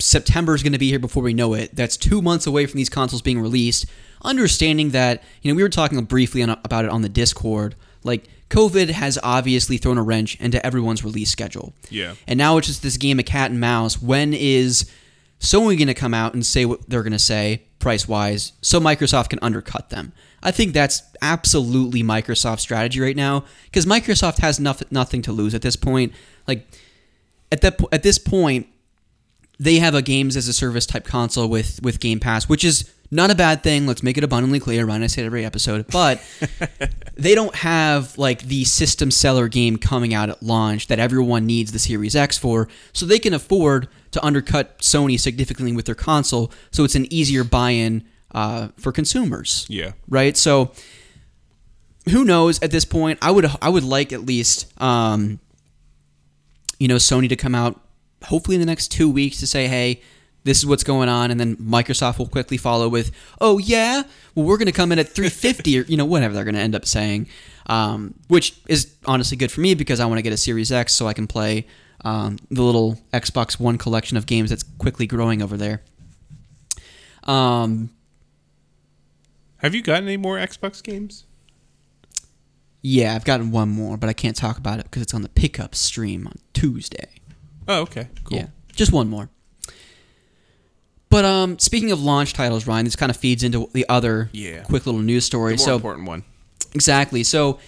September is going to be here before we know it. That's two months away from these consoles being released. Understanding that, you know, we were talking briefly on, about it on the Discord. Like, COVID has obviously thrown a wrench into everyone's release schedule. Yeah. And now it's just this game of cat and mouse. When is Sony going to come out and say what they're going to say price wise, so Microsoft can undercut them. I think that's absolutely Microsoft's strategy right now because Microsoft has nothing nothing to lose at this point. Like at that at this point, they have a games as a service type console with with Game Pass, which is not a bad thing. Let's make it abundantly clear. Ryan, I say it every episode, but they don't have like the system seller game coming out at launch that everyone needs the Series X for, so they can afford to undercut Sony significantly with their console, so it's an easier buy-in uh, for consumers Yeah. right? So who knows at this point? I would I would like at least um, you know Sony to come out hopefully in the next two weeks to say, hey, this is what's going on, and then Microsoft will quickly follow with, oh yeah, well we're going to come in at 350 or you know whatever they're going to end up saying, um, which is honestly good for me because I want to get a Series X so I can play um, the little Xbox One collection of games that's quickly growing over there. Um, Have you gotten any more Xbox games? Yeah, I've gotten one more, but I can't talk about it because it's on the pickup stream on Tuesday. Oh, okay. Cool. Yeah, just one more. But um, speaking of launch titles, Ryan, this kind of feeds into the other Yeah. quick little news story. The more so important one. exactly, so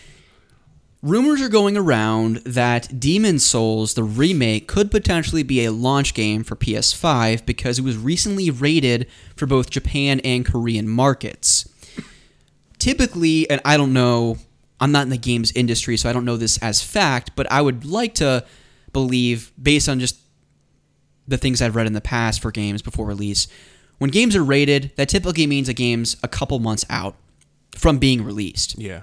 rumors are going around that Demon's Souls, the remake, could potentially be a launch game for PS5 because it was recently rated for both Japan and Korean markets. Typically, and I don't know, I'm not in the games industry, so I don't know this as fact, but I would like to believe, based on just the things I've read in the past for games before release, when games are rated, that typically means a game's a couple months out from being released Yeah.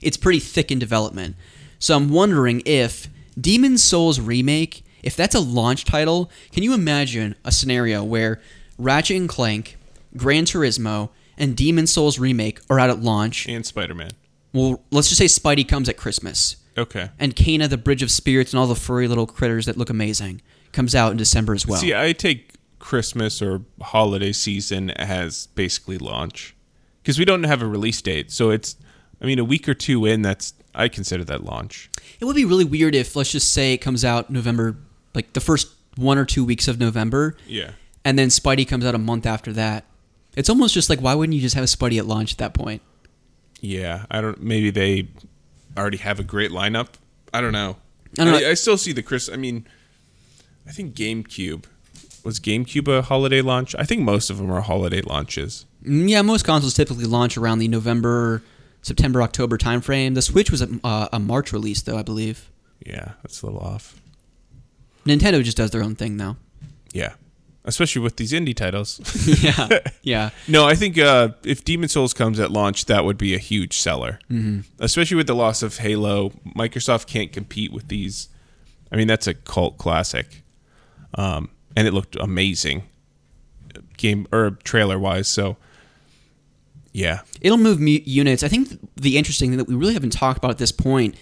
it's pretty thick in development. So I'm wondering if Demon's Souls remake, if that's a launch title, can you imagine a scenario where Ratchet and Clank, Gran Turismo, and Demon's Souls remake are out at launch? And Spider Man. Well, let's just say Spidey comes at Christmas, Okay. and Kena, the Bridge of Spirits, and all the furry little critters that look amazing comes out in December as well. See, I take Christmas or holiday season as basically launch because we don't have a release date. So it's, I mean, a week or two in, that's I consider that launch. It would be really weird if, let's just say, it comes out November, like the first one or two weeks of November, Yeah. and then Spidey comes out a month after that. It's almost just like why wouldn't you just have Spidey at launch at that point? Yeah. I don't. Maybe they already have a great lineup. I don't know. I I, don't know. I, still see the Chris. I mean, I think GameCube was GameCube a holiday launch. I think most of them are holiday launches. Mm, Yeah, most consoles typically launch around the November, September, October timeframe. The Switch was a, uh, a March release, though I believe. Yeah, that's a little off. Nintendo just does their own thing now. Yeah, especially with these indie titles. yeah, yeah. No, I think uh, if Demon's Souls comes at launch, that would be a huge seller. Mm-hmm. Especially with the loss of Halo, Microsoft can't compete with these. I mean, that's a cult classic, um, and it looked amazing, game or trailer wise. So, yeah, It'll move mu- units. I think th- the interesting thing that we really haven't talked about at this point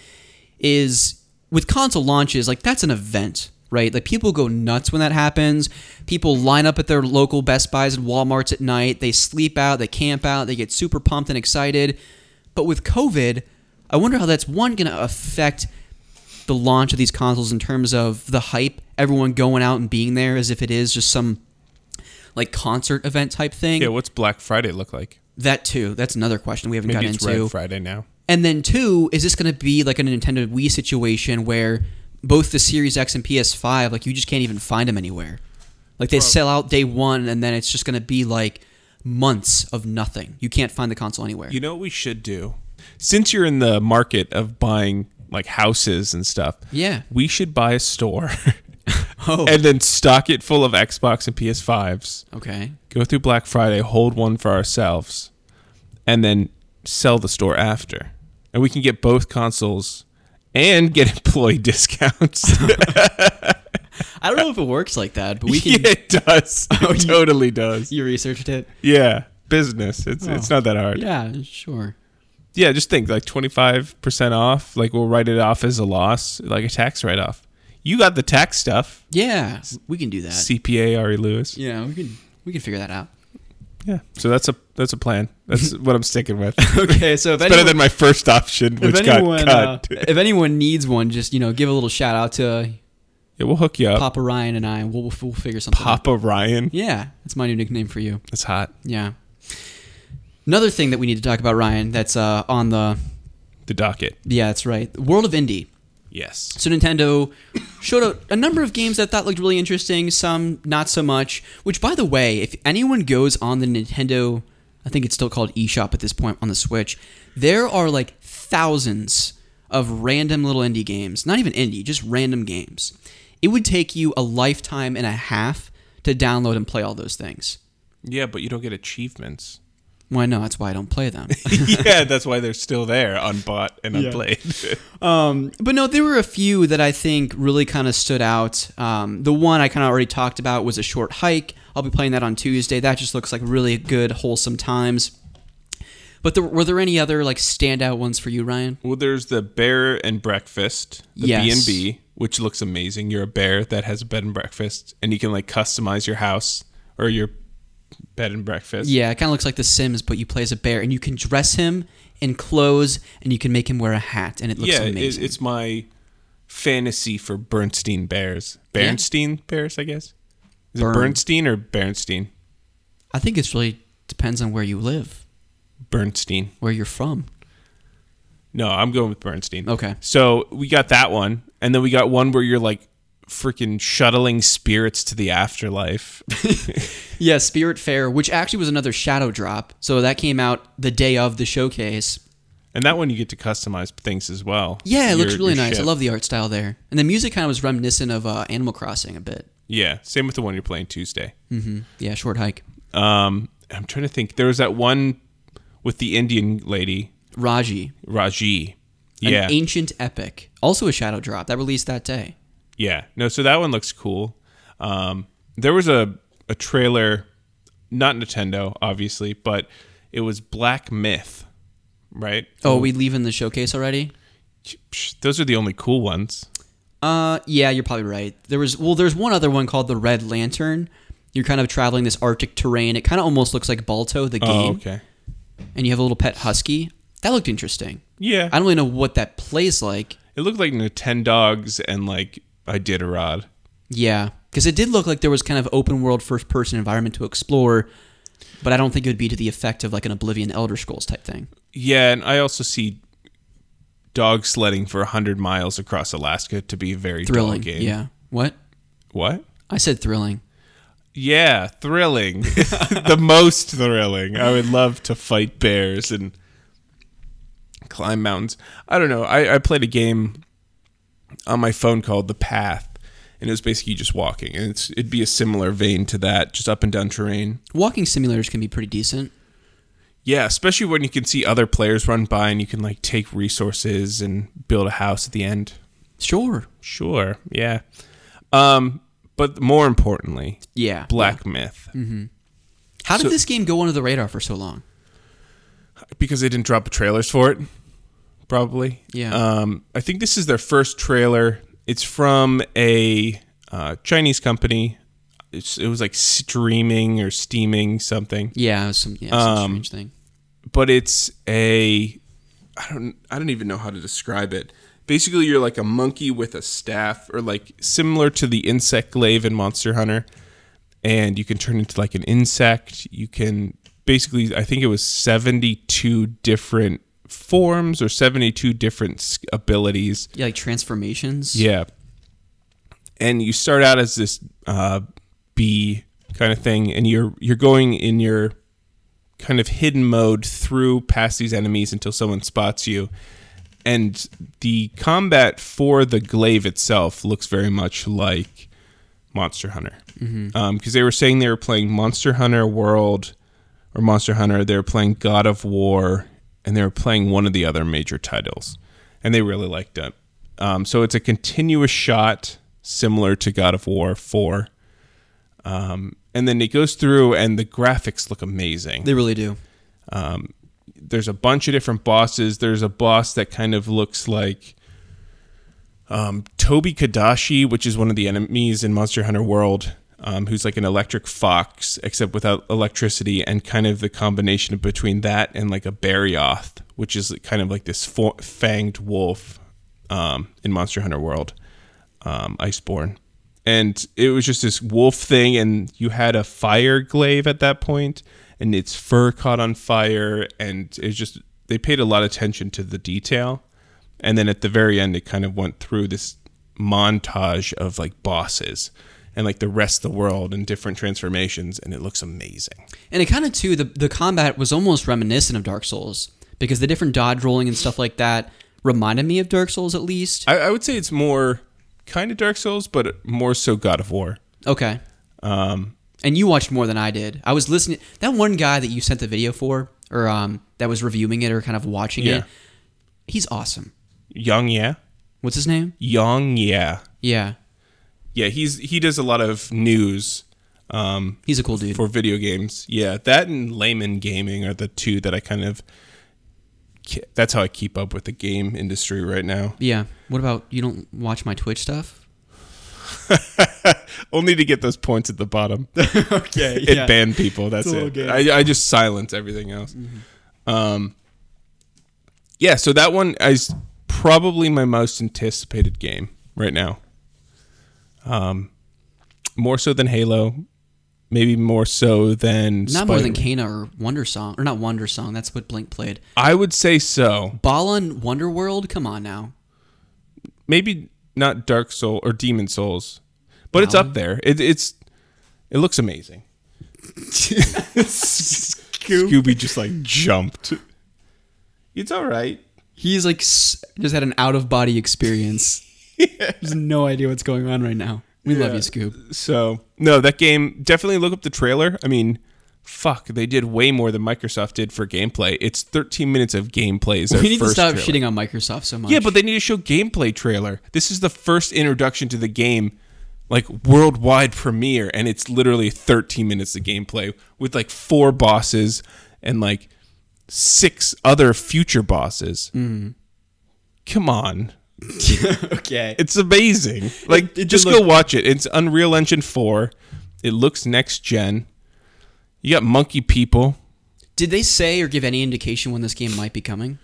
is with console launches, like that's an event, right? Like people go nuts when that happens. People line up at their local Best Buys and Walmarts at night. They sleep out, they camp out, they get super pumped and excited. But with COVID, I wonder how that's one going to affect the launch of these consoles in terms of the hype, everyone going out and being there as if it is just some like concert event type thing. yeah. What's Black Friday look like? That too. That's another question we haven't Maybe gotten it's into. Red Friday now. And then two, is this going to be like a Nintendo Wii situation where both the Series X and PS5, like you just can't even find them anywhere? Like they sell out day one, and then it's just going to be like months of nothing. You can't find the console anywhere. You know what we should do? Since you're in the market of buying like houses and stuff, Yeah. we should buy a store Oh. and then stock it full of Xbox and PS5s. okay. Go through Black Friday, hold one for ourselves, and then sell the store after. And we can get both consoles and get employee discounts. I don't know if it works like that, but we can. yeah, it does. Oh, It you- totally does. You researched it? Yeah, business. It's it's Oh. not that hard. Yeah, sure. Yeah, just think like 25% off, like we'll write it off as a loss, like a tax write off. You got the tax stuff. Yeah, we can do that. CPA Ari Lewis. Yeah, we can we can figure that out. Yeah. So that's a that's a plan. That's what I'm sticking with. Okay, so if It's better than my first option, which if anyone, got uh, cut. if anyone needs one, just you know, give a little shout out to Yeah, we'll hook you up. Papa Ryan and I, we'll, we'll figure something. out. Papa Ryan. Yeah, that's my new nickname for you. It's hot. Yeah. Another thing that we need to talk about, Ryan, that's uh, on the The docket. yeah, that's right, World of Indie. Yes. So Nintendo showed a, a number of games that I thought looked really interesting, some not so much. Which, by the way, if anyone goes on the Nintendo, I think it's still called eShop at this point on the Switch, there are like thousands of random little indie games. Not even indie, just random games. It would take you a lifetime and a half to download and play all those things. Yeah, but you don't get achievements. Why no? That's why I don't play them. yeah, that's why they're still there, unbought and unplayed. Um, but no, there were a few that I think really kind of stood out. Um, the one I kind of already talked about was a short hike. I'll be playing that on Tuesday. That just looks like really good, wholesome times. But there, were there any other like standout ones for you, Ryan? well, there's the bear and breakfast, the B&B, which looks amazing. You're a bear that has a bed and breakfast, and you can like customize your house or your bed and breakfast. Yeah, it kind of looks like The Sims, but you play as a bear, and you can dress him in clothes, and you can make him wear a hat, and it looks yeah, amazing. it's my fantasy for Bernstein Bears. Bernstein Bears, I guess. Is Bern. it Bernstein or Bernstein? I think it's really depends on where you live, Bernstein. where you're from. No, I'm going with Bernstein. Okay. So we got that one, and then we got one where you're like freaking shuttling spirits to the afterlife. Yeah, Spiritfarer, which actually was another shadow drop. So that came out the day of the showcase. and that one you get to customize things as well. Yeah, it looks Your- really your nice. I ship. love the art style there. And the music kind of was reminiscent of uh, Animal Crossing a bit. Yeah, same with the one you're playing Tuesday. hmm Yeah, short hike. Um, I'm trying to think. There was that one with the Indian lady, Raji, Raji. an Yeah, ancient epic. Also a shadow drop that released that day. yeah. No, so that one looks cool. Um, there was a a trailer, not Nintendo, obviously, but it was Black Myth, right? Oh, we leaving the showcase already? Those are the only cool ones. Uh, yeah, you're probably right. There was well, there's one other one called the Red Lantern. You're kind of traveling this Arctic terrain. It kind of almost looks like Balto the game, Oh, okay. and you have a little pet husky. That looked interesting. Yeah, I don't really know what that plays like. it looked like Nintendogs and like Iditarod. Yeah, because it did look like there was kind of open world first person environment to explore, but I don't think it would be to the effect of like an Oblivion Elder Scrolls type thing. Yeah, and I also see dog sledding for 100 miles across Alaska to be a very Thrilling. game. Yeah. What? What? I said thrilling. Yeah, thrilling. the most thrilling. I would love to fight bears and climb mountains. I don't know. I, I played a game on my phone called The Path, and it was basically just walking. And it's, it'd be a similar vein to that, just up and down terrain. Walking simulators can be pretty decent. Yeah, especially when you can see other players run by and you can like take resources and build a house at the end. Sure. Sure, yeah. Um, but more importantly, Yeah. Black Myth. Mm-hmm. How did So- this game go under the radar for so long? Because they didn't drop trailers for it, probably. Yeah. Um, I think this is their first trailer. It's from a uh, Chinese company. It was like streaming or steaming something. Yeah, some yeah, some Um, strange thing. but it's a I don't I don't even know how to describe it. Basically, you're like a monkey with a staff, or like similar to the insect glaive in Monster Hunter, and you can turn into like an insect. You can basically, I think it was 72 different forms or 72 different abilities. Yeah, like transformations. Yeah. And you start out as this uh, bee kind of thing, and you're you're going in your kind of hidden mode through past these enemies until someone spots you. And the combat for the glaive itself looks very much like Monster Hunter, because they were saying they were playing Monster Hunter World or Monster Hunter. They were playing God of War, and they were playing one of the other major titles, and they really liked it. Um, so it's a continuous shot, similar to God of War Four. Um, and then it goes through, and the graphics look amazing They really do. there's a bunch of different bosses. There's a boss that kind of looks like um, Tobi-Kadachi, which is one of the enemies in Monster Hunter World, um, who's like an electric fox, except without electricity, and kind of the combination between that and like a Barioth, which is kind of like this fo- fanged wolf um, in Monster Hunter World, um, Iceborne. And it was just this wolf thing, and you had a fire glaive at that point, and its fur caught on fire, and it was just they paid a lot of attention to the detail, and then at the very end, it kind of went through this montage of like bosses and like the rest of the world and different transformations, and it looks amazing. And it kind of too the the combat was almost reminiscent of Dark Souls because the different dodge rolling and stuff like that reminded me of Dark Souls at least. I, I would say it's more kind of Dark Souls, but more so God of War. Okay. Um, And you watched more than I did. I was listening. That one guy that you sent the video for, or um, that was reviewing it or kind of watching Yeah. it, he's awesome. Yong Yea, What's his name? Yong Yea, Yeah, yeah. He's he does a lot of news um, he's a cool dude. for video games. Yeah, that and layman gaming are the two that I kind of. That's how I keep up with the game industry right now. yeah. What about you? Don't watch my Twitch stuff? Only to get those points at the bottom. okay. it banned people. That's it. Mm-hmm. I, I just silence everything else. Um, yeah, so that one is probably my most anticipated game right now. Um, more so than Halo, maybe more so than Not more than Kena or Wonder Song, or not Wonder Song. That's what Blink played. I would say so. Balan Wonderworld. Come on now. Maybe not Dark Soul or Demon's Souls, but it's up there. It, it's it looks amazing. Scooby just like jumped. It's all right. He's like just had an out of body experience. There's no idea what's going on right now. We love you, Scoop. So no, that game definitely look up the trailer. I mean, fuck, they did way more than Microsoft did for gameplay. It's 13 minutes of gameplay. Is We need to stop trailer. shitting on Microsoft so much. Yeah, but they need to show gameplay trailer. This is the first introduction to the game, like worldwide premiere, and it's literally 13 minutes of gameplay with like four bosses and like six other future bosses. Mm. Come on. okay. It's amazing. Like, it did just look- go watch it. It's Unreal Engine 4. It looks next gen. You got monkey people. Did they say or give any indication when this game might be coming?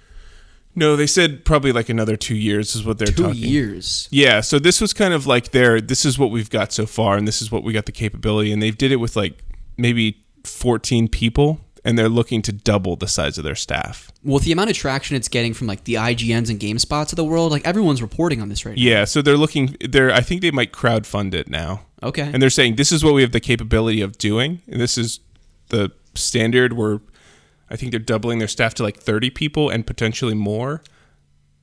No, they said probably like another two years is what they're Two talking. years. Yeah, so this was kind of like their this is what we've got so far and this is what we got the capability and they did it with like maybe 14 people and they're looking to double the size of their staff. Well, with the amount of traction it's getting from like the IGNs and GameSpots of the world, like everyone's reporting on this right now. Yeah, so they're looking they're I think they might crowdfund it now. Okay. And they're saying this is what we have the capability of doing and this is the standard where I think they're doubling their staff to like 30 people and potentially more.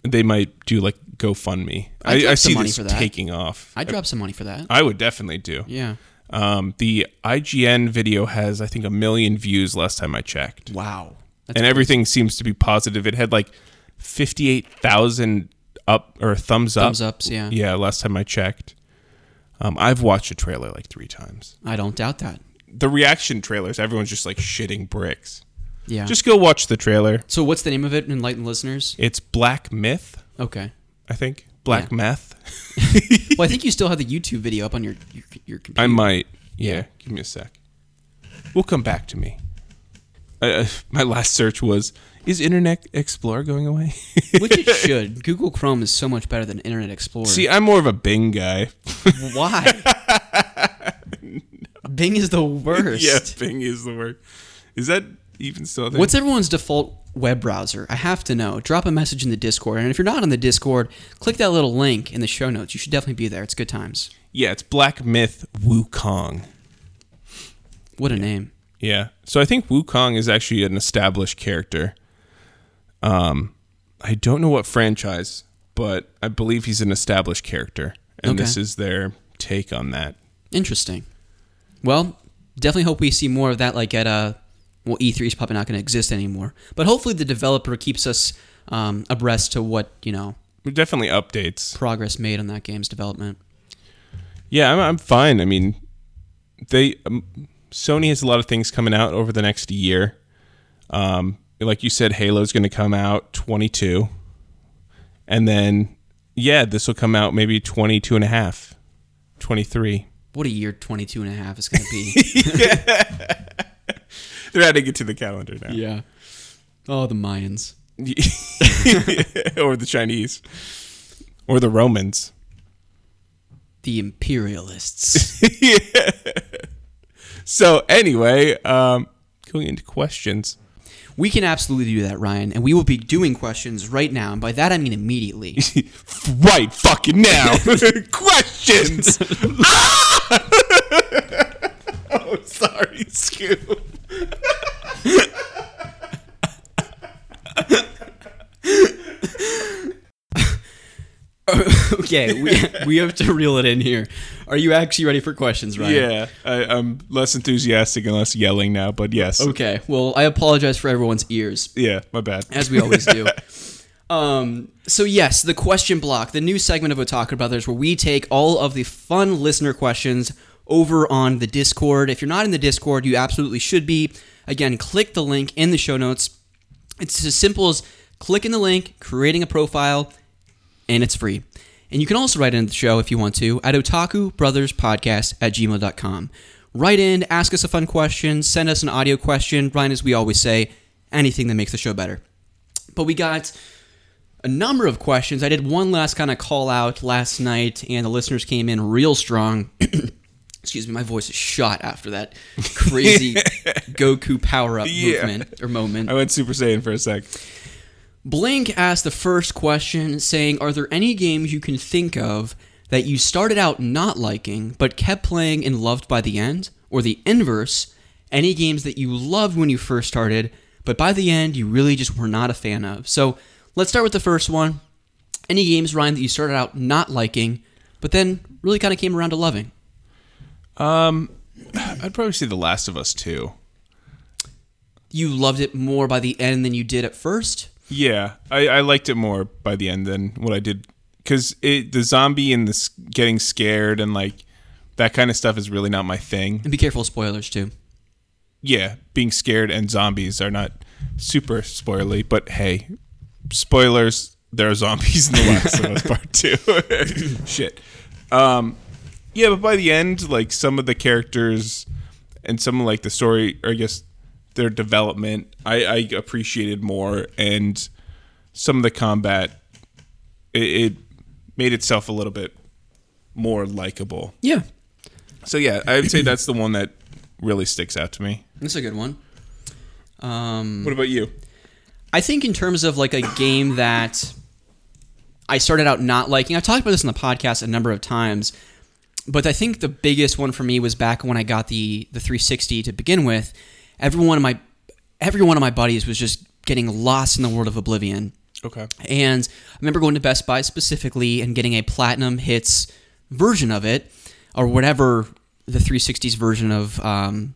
They might do like GoFundMe. I'd I, drop I some see money this for that. taking off. I'd drop some money for that. I would definitely do. Yeah. Um, the IGN video has, I think, a million views last time I checked, Wow. That's and everything seems to be positive. It had like fifty-eight thousand up or thumbs up. thumbs ups. Yeah. Yeah, last time I checked. Um, I've watched a trailer like three times. I don't doubt that. The reaction trailers, everyone's just like shitting bricks. Yeah. Just go watch the trailer. so what's the name of it? Enlighten listeners. It's Black Myth, Okay. I think. Black Yeah. Meth. Well, I think you still have the YouTube video up on your your, your computer. I might. Yeah, Yeah. give me a sec. We'll come back to me. Uh, my last search was: Is Internet Explorer going away? Which it should. Google Chrome is so much better than Internet Explorer. See, I'm more of a Bing guy. why? Bing is the worst. yeah, Bing is the worst. Is that even still? a thing? What's everyone's default web browser? I have to know. Drop a message in the Discord, and if you're not on the Discord, click that little link in the show notes. You should definitely be there. It's good times. Yeah, it's Black Myth Wukong. What a name. Yeah. So I think Wukong is actually an established character. Um, I don't know what franchise, but I believe he's an established character, and Okay. this is their take on that. Interesting. Well, definitely hope we see more of that. Like at uh, well, E3 is probably not going to exist anymore, but hopefully the developer keeps us um, abreast to what you know Definitely updates. progress made on that game's development. Yeah, I'm, I'm fine. I mean, they um, Sony has a lot of things coming out over the next year. Um, like you said, Halo's going to come out 22, and then yeah, this will come out maybe 22 and a half, 23. What a year 22 and a half is going to be. They're adding it to the calendar now, yeah. Oh, the Mayans. or the Chinese, or the Romans. The imperialists. yeah. So anyway, um, going into questions. we can absolutely do that, Ryan, and we will be doing questions right now. And by that I mean immediately. Right fucking now. questions. Ah! Oh, sorry, Scoop. okay, we, we have to reel it in here. Are you actually ready for questions, Ryan? Yeah, I, I'm less enthusiastic and less yelling now, but yes. Okay. Well, I apologize for everyone's ears. Yeah, my bad. as we always do. Um, so yes, the question block, the new segment of Otaku Brothers, where we take all of the fun listener questions over on the Discord. If you're not in the Discord, you absolutely should be. Again, click the link in the show notes. It's as simple as clicking the link, creating a profile, and it's free. And you can also write in the show if you want to at otakubrotherspodcast at gmail.com. Write in, ask us a fun question, send us an audio question. Brian, as we always say, anything that makes the show better. But we got a number of questions. I did one last kind of call out last night, and the listeners came in real strong. Excuse me, my voice is shot after that crazy Goku power up Yeah. movement or moment. I went Super Saiyan for a sec. Blink asked the first question saying, Are there any games you can think of that you started out not liking but kept playing and loved by the end? Or the inverse, any games that you loved when you first started but by the end you really just were not a fan of? So let's start with the first one. Any games, Ryan, that you started out not liking but then really kind of came around to loving? I'd probably say The Last of Us too. You loved it more by the end than you did at first? Yeah, I, I liked it more by the end than what I did because it the zombie and the getting scared and like that kind of stuff is really not my thing. And be careful of spoilers too. Yeah, being scared and zombies are not super spoilerly, but hey, spoilers. There are zombies in the Last of Us Part Two. Shit. Um, yeah, but by the end, like some of the characters and some of like the story, or I guess their development, I, I appreciated more, and some of the combat, it, it made itself a little bit more likable. Yeah, So yeah, I would say that's the one that really sticks out to me. that's a good one. Um, What about you? I think in terms of like a game that I started out not liking, I've talked about this on the podcast a number of times, but I think the biggest one for me was back when I got the the 360 to begin with. Every one of my every one of my buddies was just getting lost in the world of Oblivion. Okay. And I remember going to Best Buy specifically and getting a platinum hits version of it, or whatever the 360's version of um,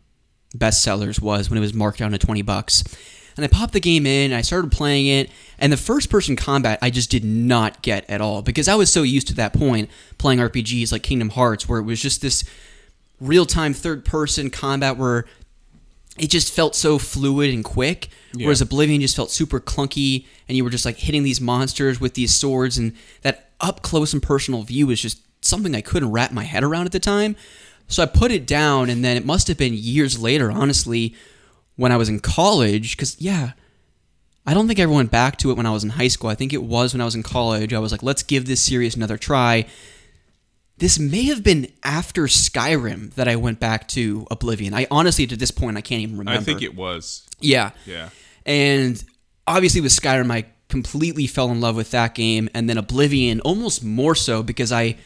bestsellers was when it was marked down to 20 bucks. And I popped the game in, and I started playing it, and the first person combat I just did not get at all because I was so used to that point playing RPGs like Kingdom Hearts where it was just this real time third person combat where it just felt so fluid and quick. Whereas Oblivion just felt super clunky, and you were just like hitting these monsters with these swords, and that up close and personal view was just something I couldn't wrap my head around at the time. So I put it down, and then it must have been years later, honestly, when I was in college, because yeah, I don't think I ever went back to it when I was in high school. I think it was when I was in college. I was like, let's give this series another try. This may have been after Skyrim that I went back to Oblivion. I honestly, to this point, I can't even remember. I think it was. Yeah. Yeah. And obviously with Skyrim, I completely fell in love with that game, and then Oblivion almost more so because I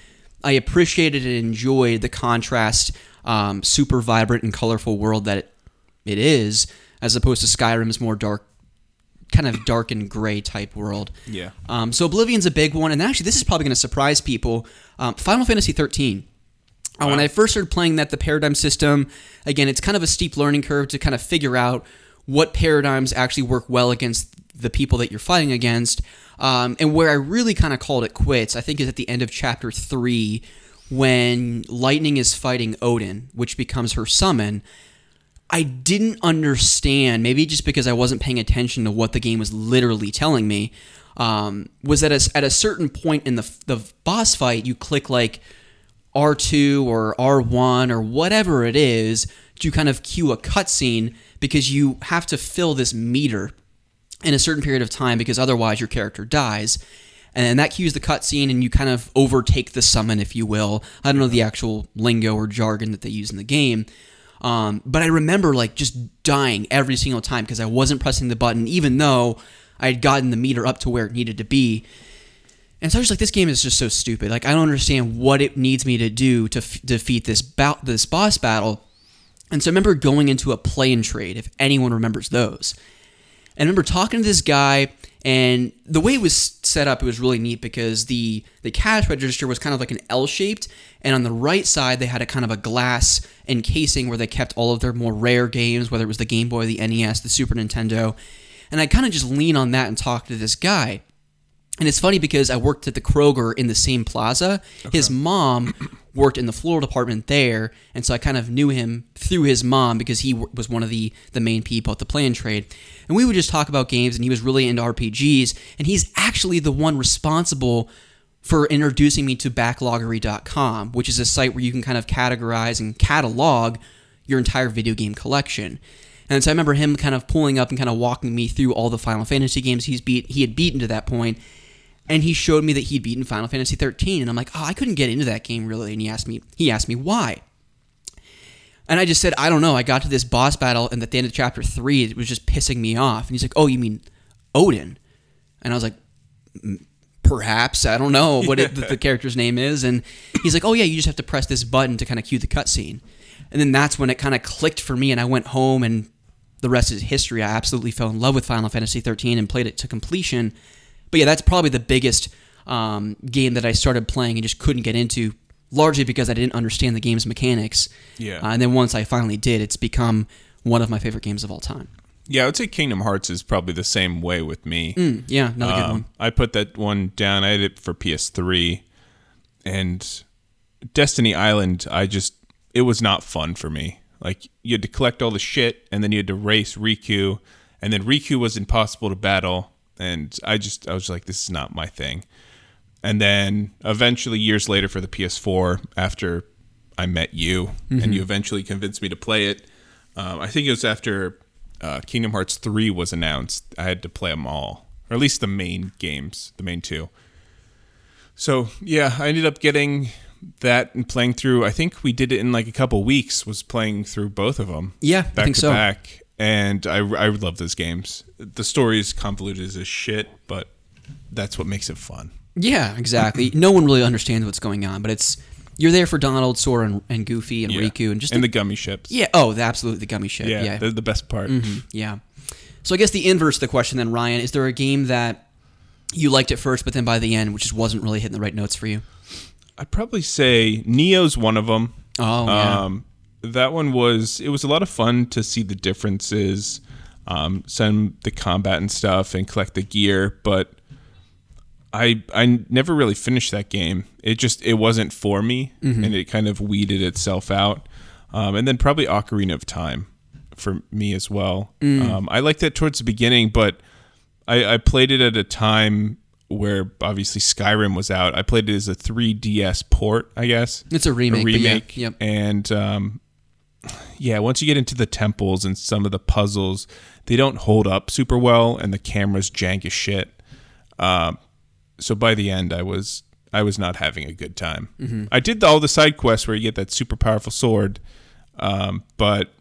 I appreciated and enjoyed the contrast, um, super vibrant and colorful world that it, it is, as opposed to Skyrim's more dark, kind of dark and gray type world. Yeah. Um, so Oblivion's a big one, and actually this is probably going to surprise people. Um, Final Fantasy 13. Uh, When I first started playing that, the paradigm system, again, it's kind of a steep learning curve to kind of figure out what paradigms actually work well against the people that you're fighting against. Um, and where I really kind of called it quits, I think, is at the end of chapter three when Lightning is fighting Odin, which becomes her summon. I didn't understand, maybe just because I wasn't paying attention to what the game was literally telling me, um, was that at a, at a certain point in the, the boss fight, you click like R2 or R1 or whatever it is to kind of cue a cutscene because you have to fill this meter in a certain period of time because otherwise your character dies. and that cues the cutscene, and you kind of overtake the summon, if you will. I don't know the actual lingo or jargon that they use in the game, um, but I remember like just dying every single time because I wasn't pressing the button, even though I had gotten the meter up to where it needed to be. And so I was like, this game is just so stupid. Like, I don't understand what it needs me to do to f- defeat this bout, this boss battle. And so I remember going into a play and trade, if anyone remembers those. And I remember talking to this guy, and the way it was set up, it was really neat because the the cash register was kind of like an L shaped, and on the right side they had a kind of a glass encasing where they kept all of their more rare games, whether it was the Game Boy, the NES, the Super Nintendo. And I kind of just lean on that and talk to this guy. And it's funny because I worked at the Kroger in the same plaza. His mom worked in the floral department there, and so I kind of knew him through his mom because he was one of the the main people at the play and trade. And we would just talk about games, and he was really into RPGs, and he's actually the one responsible for introducing me to backloggery.com, which is a site where you can kind of categorize and catalog your entire video game collection. And so I remember him kind of pulling up and kind of walking me through all the Final Fantasy games he's beat he had beaten to that point. And he showed me that he'd beaten Final Fantasy 13 and I'm like, "Oh, I couldn't get into that game really." And he asked me he asked me why. And I just said, "I don't know. I got to this boss battle and at the end of chapter 3 it was just pissing me off." And he's like, "Oh, you mean Odin?" And I was like, "Mm, perhaps I don't know what it, the, the character's name is, and he's like, "Oh yeah, you just have to press this button to kind of cue the cutscene," and then that's when it kind of clicked for me, and I went home, and the rest is history. I absolutely fell in love with Final Fantasy 13 and played it to completion. But yeah, that's probably the biggest um, game that I started playing and just couldn't get into, largely because I didn't understand the game's mechanics. Yeah. Uh, and then once I finally did, it's become one of my favorite games of all time. Yeah, I would say Kingdom Hearts is probably the same way with me. Mm, yeah, another good Um, one. I put that one down. I had it for PS3, and Destiny Island. I just it was not fun for me. Like you had to collect all the shit, and then you had to race Riku, and then Riku was impossible to battle, and I just I was like, this is not my thing. And then eventually, years later, for the PS4, after I met you, and you eventually convinced me to play it. Um, I think it was after uh, Kingdom Hearts 3 was announced. I had to play them all, or at least the main games, the main two. So yeah, I ended up getting that and playing through. I think we did it in like a couple weeks. Was playing through both of them. Yeah, I think to so. back, and I I love those games. The story is convoluted as shit, but that's what makes it fun. Yeah, exactly. no one really understands what's going on, but it's you're there for Donald, Sora, and, and Goofy, and Yeah. Riku, and just and the, the gummy ships. yeah. Oh, the absolute the gummy shit. yeah, Yeah, they're the best part. yeah. So I guess the inverse of the question then, Ryan, is there a game that you liked at first, but then by the end, which just wasn't really hitting the right notes for you? I'd probably say Nioh's one of them. Oh, yeah. Um, that one was it was a lot of fun to see the differences, um, some the combat and stuff, and collect the gear. But I I never really finished that game. It just it wasn't for me, Mm-hmm. and it kind of weeded itself out. Um, and then probably Ocarina of Time for me as well. Mm. Um, I liked that towards the beginning, but I, I played it at a time where obviously Skyrim was out. I played it as a 3DS port, I guess It's a remake. a but yeah, remake. Yep. And um, yeah, once you get into the temples and some of the puzzles, they don't hold up super well, and the camera's jank as shit. Um, so by the end, I was I was not having a good time. Mm-hmm. I did all the side quests where you get that super powerful sword, um, but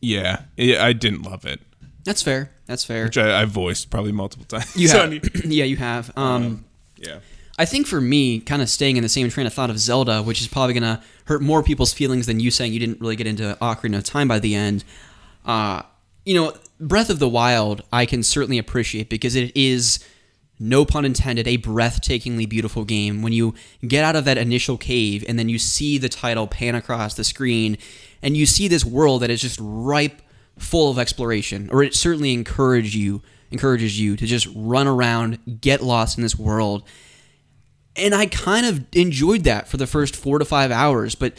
yeah, it, I didn't love it, That's fair. That's fair. which I, I voiced probably multiple times. You So have, yeah, you have. Um, yeah. I think for me, kind of staying in the same train of thought of Zelda, which is probably gonna hurt more people's feelings than you saying you didn't really get into Ocarina of Time by the end. Uh, you know, Breath of the Wild, I can certainly appreciate because it is, no pun intended, a breathtakingly beautiful game. When you get out of that initial cave and then you see the title pan across the screen, and you see this world that is just ripe, full of exploration, or it certainly encourage you encourages you to just run around, get lost in this world and I kind of enjoyed that for the first four to five hours. But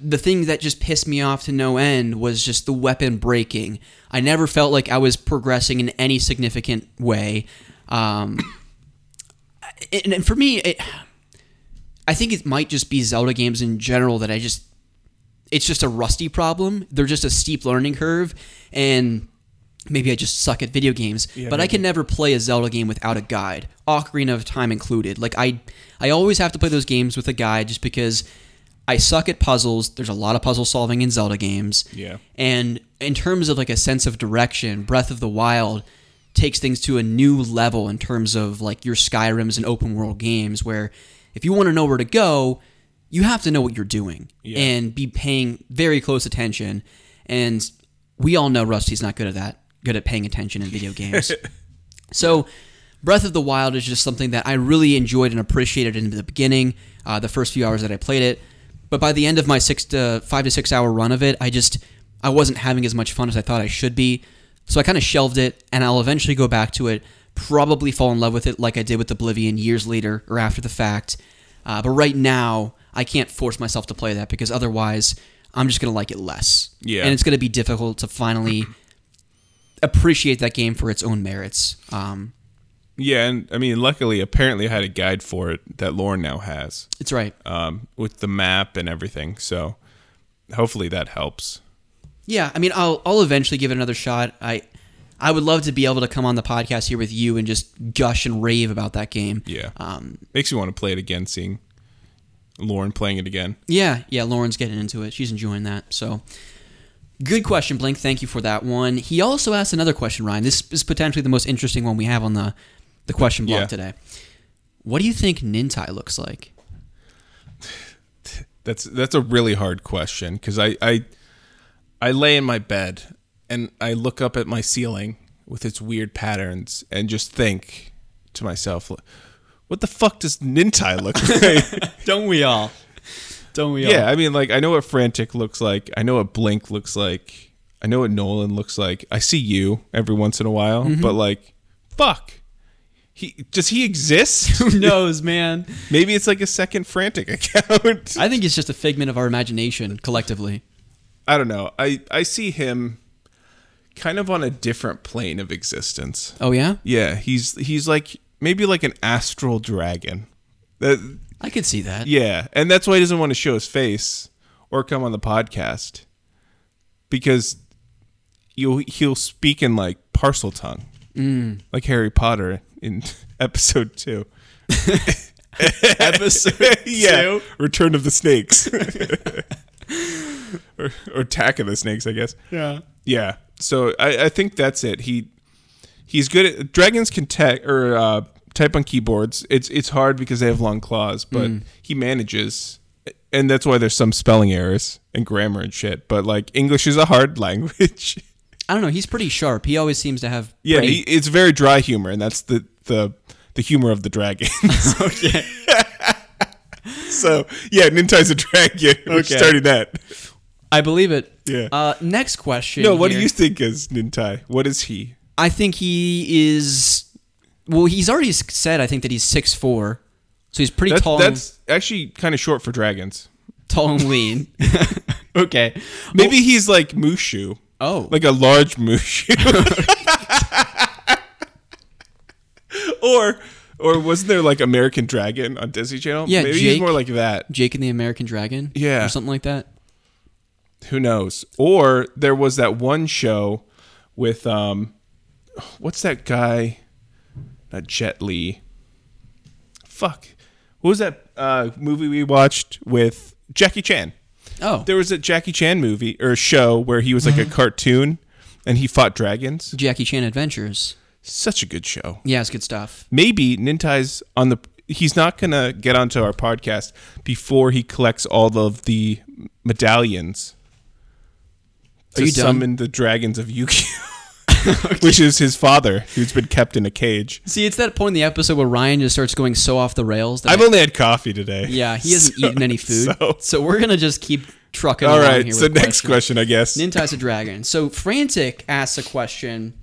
the thing that just pissed me off to no end was just the weapon breaking. I never felt like I was progressing in any significant way. Um, and, for me, it, I think it might just be Zelda games in general that I just. It's just a rusty problem. They're just a steep learning curve. And maybe I just suck at video games, Yeah, but I can never play a Zelda game without a guide, Ocarina of Time included. Like I, I always have to play those games with a guide just because I suck at puzzles. There's a lot of puzzle solving in Zelda games. Yeah. And in terms of like a sense of direction, Breath of the Wild takes things to a new level in terms of like your Skyrims and open world games where if you want to know where to go, you have to know what you're doing Yeah. and be paying very close attention. And we all know Rusty's not good at that, good at paying attention in video games. So, Breath of the Wild is just something that I really enjoyed and appreciated in the beginning, uh, the first few hours that I played it. But by the end of my six to five to six hour run of it, I just I wasn't having as much fun as I thought I should be. So I kind of shelved it, and I'll eventually go back to it. Probably fall in love with it like I did with Oblivion years later or after the fact. Uh, but right now, I can't force myself to play that because otherwise, I'm just gonna like it less. Yeah. and it's gonna be difficult to finally appreciate that game for its own merits. Um, Yeah, and I mean, luckily, apparently, I had a guide for it that Lauren now has it's right. um, with the map and everything. So hopefully that helps. Yeah, I mean, I'll I'll eventually give it another shot. I I would love to be able to come on the podcast here with you and just gush and rave about that game. Yeah, Um, makes you want to play it again, seeing Lauren playing it again. yeah, yeah. Lauren's getting into it. She's enjoying that. So, good question, Blink. Thank you for that one. He also asked another question, Ryan. This is potentially the most interesting one we have on the the question block Yeah. today. What do you think Nintai looks like? That's that's a really hard question because I, I I lay in my bed and I look up at my ceiling with its weird patterns and just think to myself, what the fuck does Nintai look like? Don't we all? Don't we yeah, I mean, like I know what Frantic looks like. I know what Blink looks like. I know what Nolan looks like. I see you every once in a while, Mm-hmm. but like, fuck. He does he exist? Who knows, man? Maybe it's like a second Frantic account. I think it's just a figment of our imagination collectively. I don't know. I I see him kind of on a different plane of existence. Oh yeah, Yeah, he's he's like maybe like an astral dragon. That I could see that. yeah, and that's why he doesn't want to show his face or come on the podcast because you'll he'll speak in like Parseltongue, Mm. like Harry Potter in episode two. Episode yeah, two? Return of the Snakes, or, or Attack of the Snakes, I guess. Yeah. Yeah. So I, I think that's it. He he's good at dragons can te- or uh, type on keyboards. It's it's hard because they have long claws, but he manages, and that's why there's some spelling errors and grammar and shit. But like English is a hard language. I don't know. He's pretty sharp. He always seems to have. yeah, pretty- he, it's very dry humor, and that's the the the humor of the dragons. okay. so yeah, Nintai's a dragon. Okay. starting that. I believe it. Yeah. Uh, next question. No, what do you think is Nintai? What is he? I think he is. Well, he's already said. I think that he's six four, so he's pretty That's, tall. that's actually kind of short for dragons. tall and lean. okay. Maybe he's like Mushu. Oh. like a large Mushu. or or wasn't there like American Dragon on Disney Channel? Yeah, maybe Jake. he's more like that. Jake and the American Dragon. Yeah. Or something like that. Who knows? Or there was that one show with um, what's that guy? Not Jet Li. Fuck. What was that uh, movie we watched with Jackie Chan? Oh. There was a Jackie Chan movie or show where he was like a cartoon and he fought dragons. Jackie Chan Adventures. Such a good show. Yeah, it's good stuff. maybe Nintai's on the he's not gonna get onto our podcast before he collects all of the medallions Are to you done? summon the dragons of Yu-Gi-Oh, which is his father who's been kept in a cage. See, it's that point in the episode where Ryan just starts going so off the rails. That I've only had coffee today. yeah, he hasn't So- eaten any food. So, So, we're gonna just keep trucking. All right. along right. Here So next questions. question, I guess. Nintai's a dragon. So Frantic asks a question.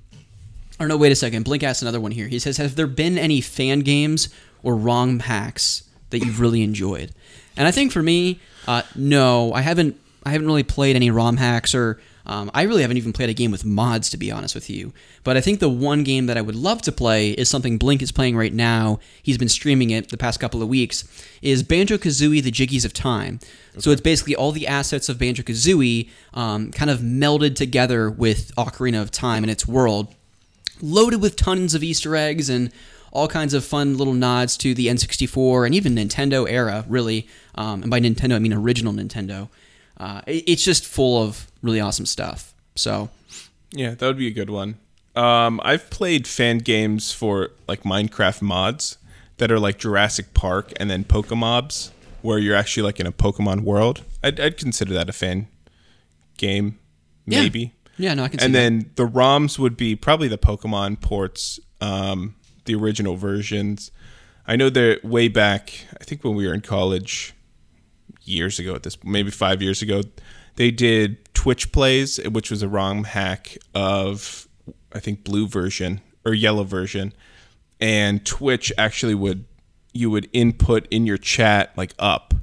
Or no, wait a second. Blink asks another one here. He says, "Have there been any fan games or ROM hacks that you've really enjoyed?" And I think for me, uh, no, I haven't. I haven't really played any ROM hacks or um, I really haven't even played a game with mods to be honest with you. But I think the one game that I would love to play is something Blink is playing right now. He's been streaming it the past couple of weeks. Is Banjo Kazooie: The Jiggies of Time. So it's basically all the assets of Banjo Kazooie um, kind of melded together with Ocarina of Time and its world loaded with tons of Easter eggs and all kinds of fun little nods to the N64 and even Nintendo era, really. Um, and by Nintendo, I mean original Nintendo. Uh, it- it's just full of really awesome stuff. So, Yeah, that would be a good one. Um, I've played fan games for like Minecraft mods that are like Jurassic Park and then Pokemobs, where you're actually like in a Pokemon world. I'd, I'd consider that a fan game, maybe. yeah, no, I can see And that. then the ROMs would be probably the Pokemon ports, um, the original versions. I know they're way back. I think when we were in college, years ago at this, maybe five years ago, they did Twitch plays, which was a ROM hack of I think blue version or yellow version, and Twitch actually would you would input in your chat like up,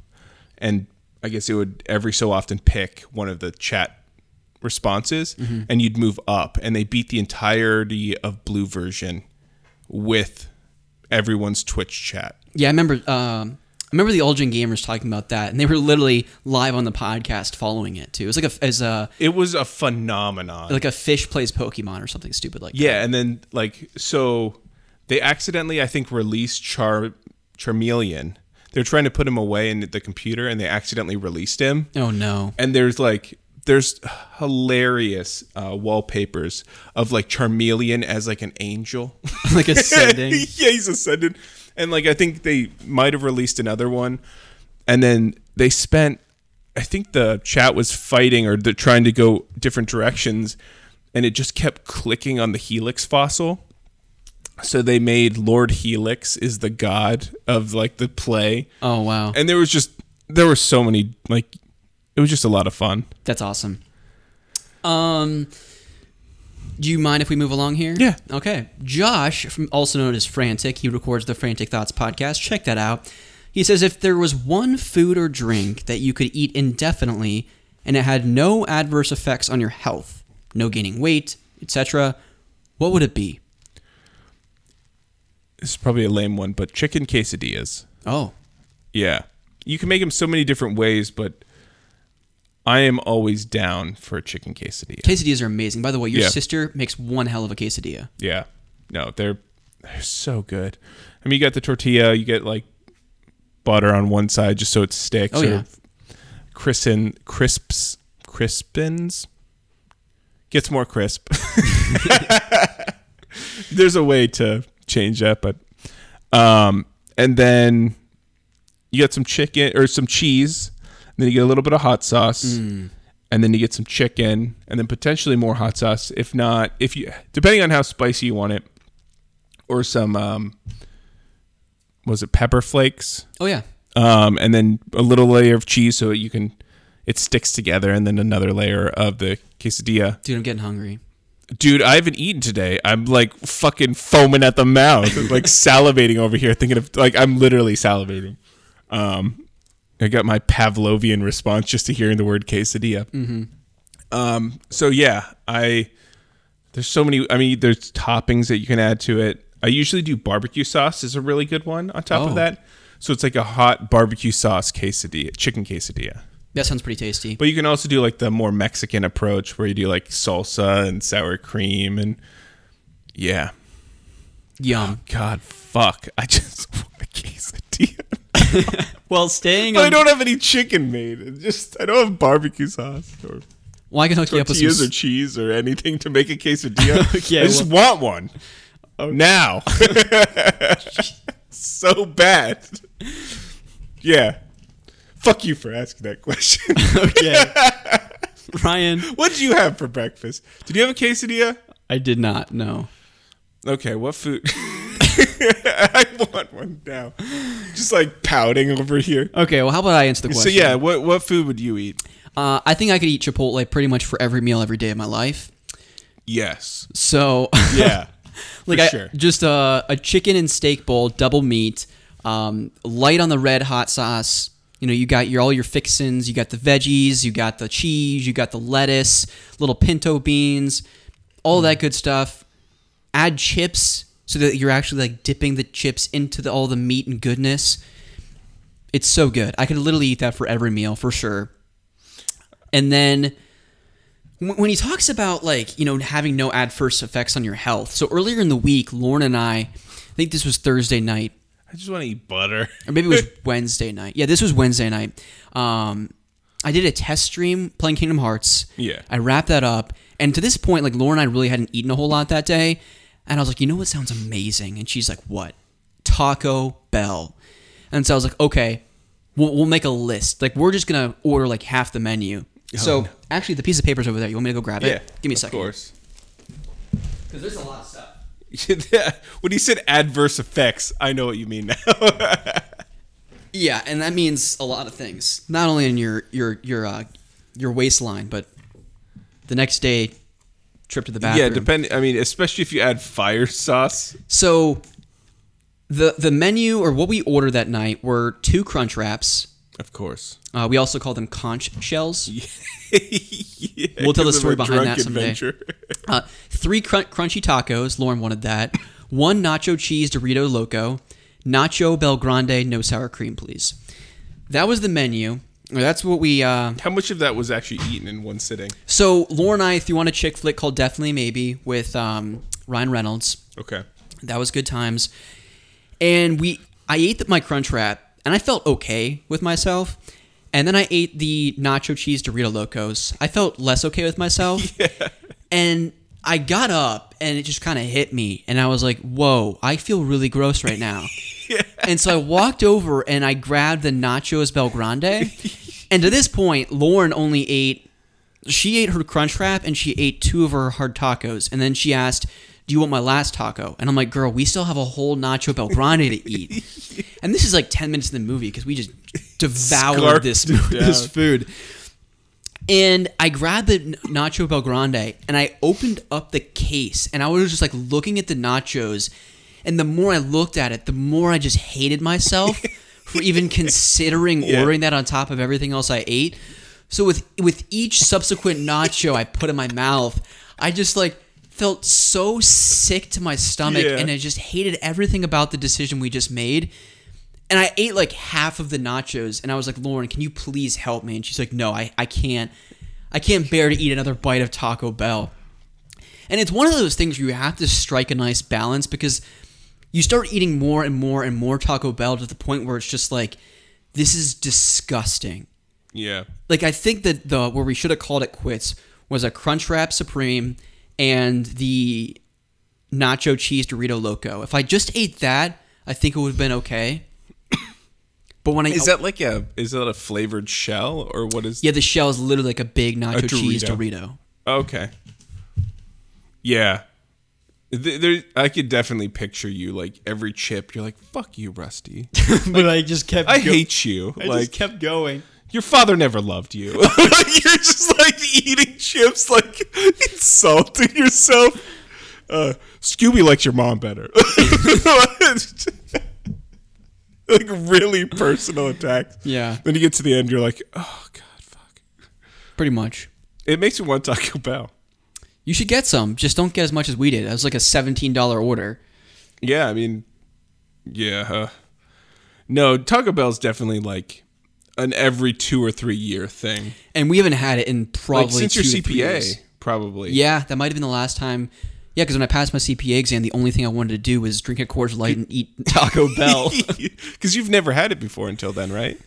and I guess it would every so often pick one of the chat responses and you'd move up. And they beat the entirety of blue version with everyone's twitch chat. Yeah, I remember. Um, I remember the Ulgen gamers talking about that, and they were literally live on the podcast following it too. It was like a as a it was a phenomenon like a fish plays Pokemon or something stupid like that. yeah and then like so they accidentally i think released char charmeleon they're trying to put him away in the computer and they accidentally released him Oh no. and there's like there's hilarious uh, wallpapers of like Charmeleon as like an angel, like ascending. yeah, he's ascended, and like I think they might have released another one, and then they spent. I think the chat was fighting or they're trying to go different directions, and it just kept clicking on the Helix fossil. So they made Lord Helix is the god of like the play, Oh wow. and there was just there were so many like it was just a lot of fun. That's awesome. Um, do you mind if we move along here? Yeah. Okay. Josh, from also known as Frantic, he records the Frantic Thoughts podcast. Check that out. He says if there was one food or drink that you could eat indefinitely and it had no adverse effects on your health, no gaining weight, etc., what would it be? This is probably a lame one, but chicken quesadillas. Oh, Yeah. You can make them so many different ways, but I am always down for a chicken quesadilla. quesadillas are amazing. By the way, your Yeah. sister makes one hell of a quesadilla. Yeah. No, they're they're so good. I mean, you got the tortilla, you get like butter on one side just so it sticks. Oh, yeah. Christen, crisps, crispins. Gets more crisp. There's a way to change that, but um, and then you get some chicken or some cheese, then you get a little bit of hot sauce, and then you get some chicken, and then potentially more hot sauce. If not, if you depending on how spicy you want it, or some um, was it pepper flakes, Oh yeah. um, and then a little layer of cheese so you can it sticks together, and then another layer of the quesadilla. Dude, I'm getting hungry. Dude, I haven't eaten today. I'm like fucking foaming at the mouth, like salivating over here, thinking of like I'm literally salivating. Um, I got my Pavlovian response just to hearing the word quesadilla. Mm-hmm. Um, so yeah, I there's so many. I mean, there's toppings that you can add to it. I usually do barbecue sauce is a really good one on top Oh. of that. So it's like a hot barbecue sauce quesadilla, chicken quesadilla. That sounds pretty tasty. But you can also do like the more Mexican approach where you do like salsa and sour cream and yeah. Yum. God, fuck. I just want a quesadilla. Well, staying But I don't have any chicken made. It just I don't have barbecue sauce or Well, I can hook you up with some. or cheese or anything to make a quesadilla. Yeah, I just want one. Now. so bad. Yeah. Fuck you for asking that question. okay. Ryan, what did you have for breakfast? Did you have a quesadilla? I did not no. Okay, what food? I want one now. Just like pouting over here. Okay, well, how about I answer the question? So yeah, what what food would you eat? uh, I think I could eat Chipotle pretty much for every meal every day of my life. Yes. So, Yeah. like, I, sure. just a, a chicken and steak bowl, double meat, um, light on the red hot sauce, You know, you got your all your fixins, you got the veggies, you got the cheese, you got the lettuce, little pinto beans, all that good stuff. Add chips so that you're actually like dipping the chips into the, all the meat and goodness. It's so good. I could literally eat that for every meal for sure. And then when he talks about like you know having no adverse effects on your health. So earlier in the week, Lauren and I, I think this was Thursday night, I just want to eat butter. or maybe it was Wednesday night. Yeah, this was Wednesday night. Um, I did a test stream playing Kingdom Hearts. Yeah. I wrapped that up, and to this point, like Lauren and I really hadn't eaten a whole lot that day, and I was like, you know what sounds amazing? And she's like, what? Taco Bell. And so I was like, okay, we'll, we'll make a list. Like we're just gonna order like half the menu. so no. actually, the piece of paper's over there. You want me to go grab it? Yeah, Give me a second. of course. Because there's a lot of stuff. when he said adverse effects, I know what you mean now. Yeah, and that means a lot of things. Not only in your your your uh, your waistline, but the next day trip to the bathroom. yeah, depend. I mean, especially if you add fire sauce. So the the menu or what we ordered that night were two crunch wraps. Of course. Uh, we also call them conch shells. yeah, We'll tell the story behind that someday. adventure. Uh, three crun- crunchy tacos. Lauren wanted that. One nacho cheese Dorito Loco. Nacho BellGrande, no sour cream, please. That was the menu. That's what we. Uh, How much of that was actually eaten in one sitting? so Lauren and I threw on a chick flick called Definitely Maybe with um, Ryan Reynolds. Okay. That was good times. And we, I ate the, my crunch wrap, and I felt okay with myself. And then I ate the nacho cheese Dorito Locos. I felt less okay with myself. yeah. And I got up, and it just kind of hit me, and I was like, "Whoa, I feel really gross right now." yeah. And so I walked over and I grabbed the nachos BellGrande. and to this point, Lauren only ate she ate her crunch wrap and she ate two of her hard tacos. And then she asked, Do you want my last taco? And I'm like, Girl, we still have a whole Nacho BellGrande to eat. and this is like 10 minutes in the movie because we just devoured this, this food. And I grabbed the Nacho BellGrande and I opened up the case and I was just like looking at the nachos. And the more I looked at it, the more I just hated myself for even considering Yeah. ordering that on top of everything else I ate. So with with each subsequent nacho I put in my mouth, I just like felt so sick to my stomach Yeah. and I just hated everything about the decision we just made. And I ate like half of the nachos and I was like, Lauren, can you please help me? And she's like, No, I, I can't I can't bear to eat another bite of Taco Bell. And it's one of those things where you have to strike a nice balance because you start eating more and more and more Taco Bell to the point where it's just like, this is disgusting. Yeah. Like I think that the where we should have called it quits was a Crunchwrap Supreme and the Nacho Cheese Dorito Loco. If I just ate that, I think it would have been okay. But when I Is that like a is that a flavored shell or what is? yeah, the shell is literally like a big nacho A cheese Dorito. Dorito. Okay. Yeah. Th- There, I could definitely picture you like every chip. You're like, "Fuck you, Rusty. but I just kept. I hate you." I like just kept going. your father never loved you. You're just like eating chips, like insulting yourself. Uh, Scooby likes your mom better. like really personal attacks. Yeah, Then you get to the end, you're like, "Oh God, fuck." pretty much. It makes me want Taco Bell. You should get some. Just don't get as much as we did. It was like a seventeen dollar order. Yeah, I mean, yeah. Uh, no, Taco Bell's definitely like an every two or three year thing. and we haven't had it in probably Like since your CPA, probably. Yeah, that might have been the last time. Yeah, because when I passed my CPA exam, the only thing I wanted to do was drink a Coors Light and eat Taco Bell. Because you've never had it before until then, right?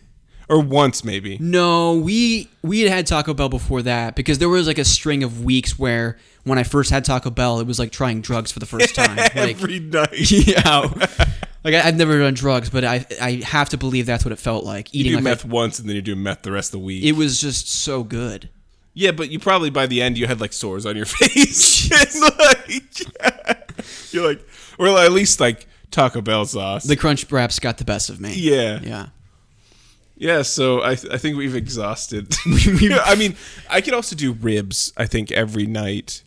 Or once, maybe. no, we we had had Taco Bell before that because there was like a string of weeks where when I first had Taco Bell, it was like trying drugs for the first time. Like, Every night. yeah, like I, I've never done drugs, but I I have to believe that's what it felt like You eating do like meth a, once and then you do meth the rest of the week. it was just so good. yeah, but you probably by the end you had like sores on your face. like, you're like, or at least like Taco Bell sauce. The Crunch Wraps got the best of me. yeah. yeah. Yeah, so I, th- I think we've exhausted. I mean, I could also do ribs. I think every night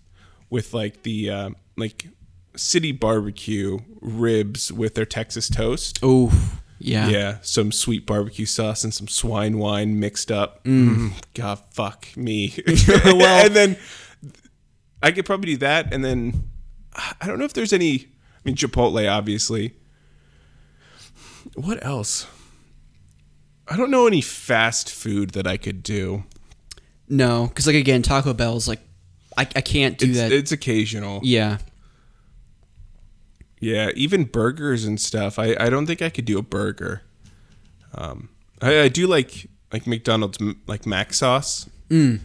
with like the uh, like city barbecue ribs with their Texas toast. Oh, Yeah. Yeah, some sweet barbecue sauce and some swine wine mixed up. Mm. God, fuck me. Well- and then I could probably do that, and then I don't know if there's any. I mean, Chipotle, obviously. What else? I don't know any fast food that I could do. No, because like again, Taco Bell's like, I, I can't do It's, that. it's occasional. yeah. Yeah, even burgers and stuff. I, I don't think I could do a burger. Um, I, I do like like McDonald's like mac sauce. Mm.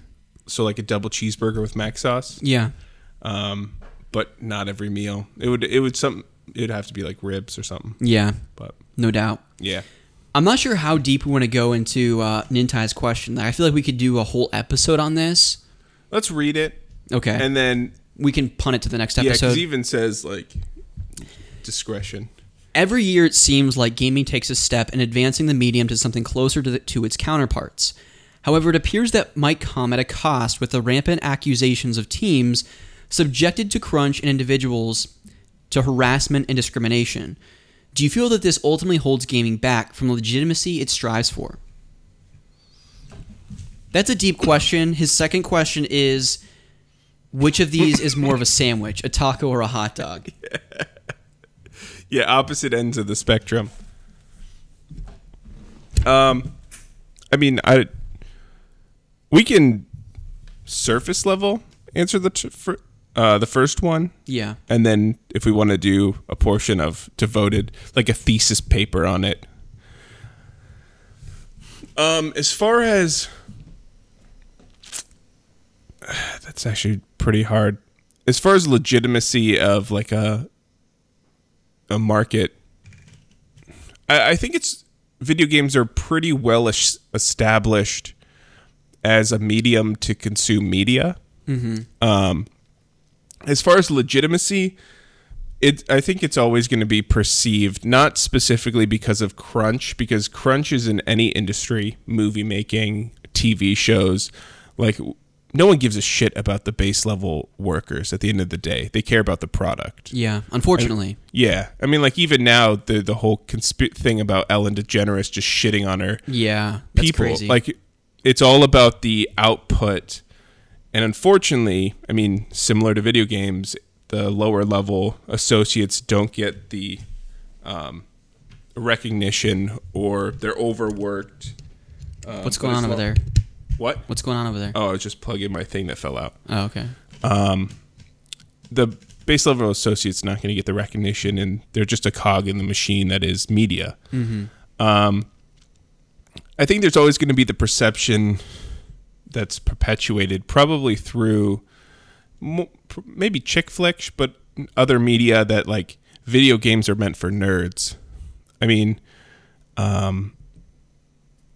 So like a double cheeseburger with mac sauce. Yeah. Um, but not every meal. It would it would some it'd have to be like ribs or something. Yeah. But No doubt. yeah, I'm not sure how deep we want to go into uh, Nintai's question. I feel like we could do a whole episode on this. let's read it Okay. and then we can punt it to the next yeah, episode. because even says like discretion. Every year, it seems like gaming takes a step in advancing the medium to something closer to, the, to its counterparts. However, it appears that might come at a cost with the rampant accusations of teams subjected to crunch and individuals to harassment and discrimination. Do you feel that this ultimately holds gaming back from the legitimacy it strives for? That's a deep question. His second question is which of these is more of a sandwich, a taco or a hot dog? Yeah, opposite ends of the spectrum. Um, I mean, I we can surface level answer the t- uh, the first one, Yeah. and then if we want to do a portion of devoted, like a thesis paper on it. Um, as far as that's actually pretty hard. As far as legitimacy of like a a market, I, I think it's video games are pretty well es- established as a medium to consume media. Um, as far as legitimacy, it I think it's always going to be perceived not specifically because of crunch, because crunch is in any industry, movie making, TV shows, like no one gives a shit about the base level workers at the end of the day. They care about the product. Yeah, unfortunately. Yeah, I mean, like even now, the the whole consp- thing about Ellen DeGeneres just shitting on her Yeah, that's people, crazy. like it's all about the output, and unfortunately, I mean, similar to video games, the lower level associates don't get the um, recognition or they're overworked. Um, what's going on over there? What? What's going on over there? Oh, I was just plugging my thing that fell out. Oh, okay. the base level associate's not going to get the recognition, and they're just a cog in the machine that is media. Um, I think there's always going to be the perception that's perpetuated, probably through maybe chick flicks, but other media that like video games are meant for nerds. I mean, um,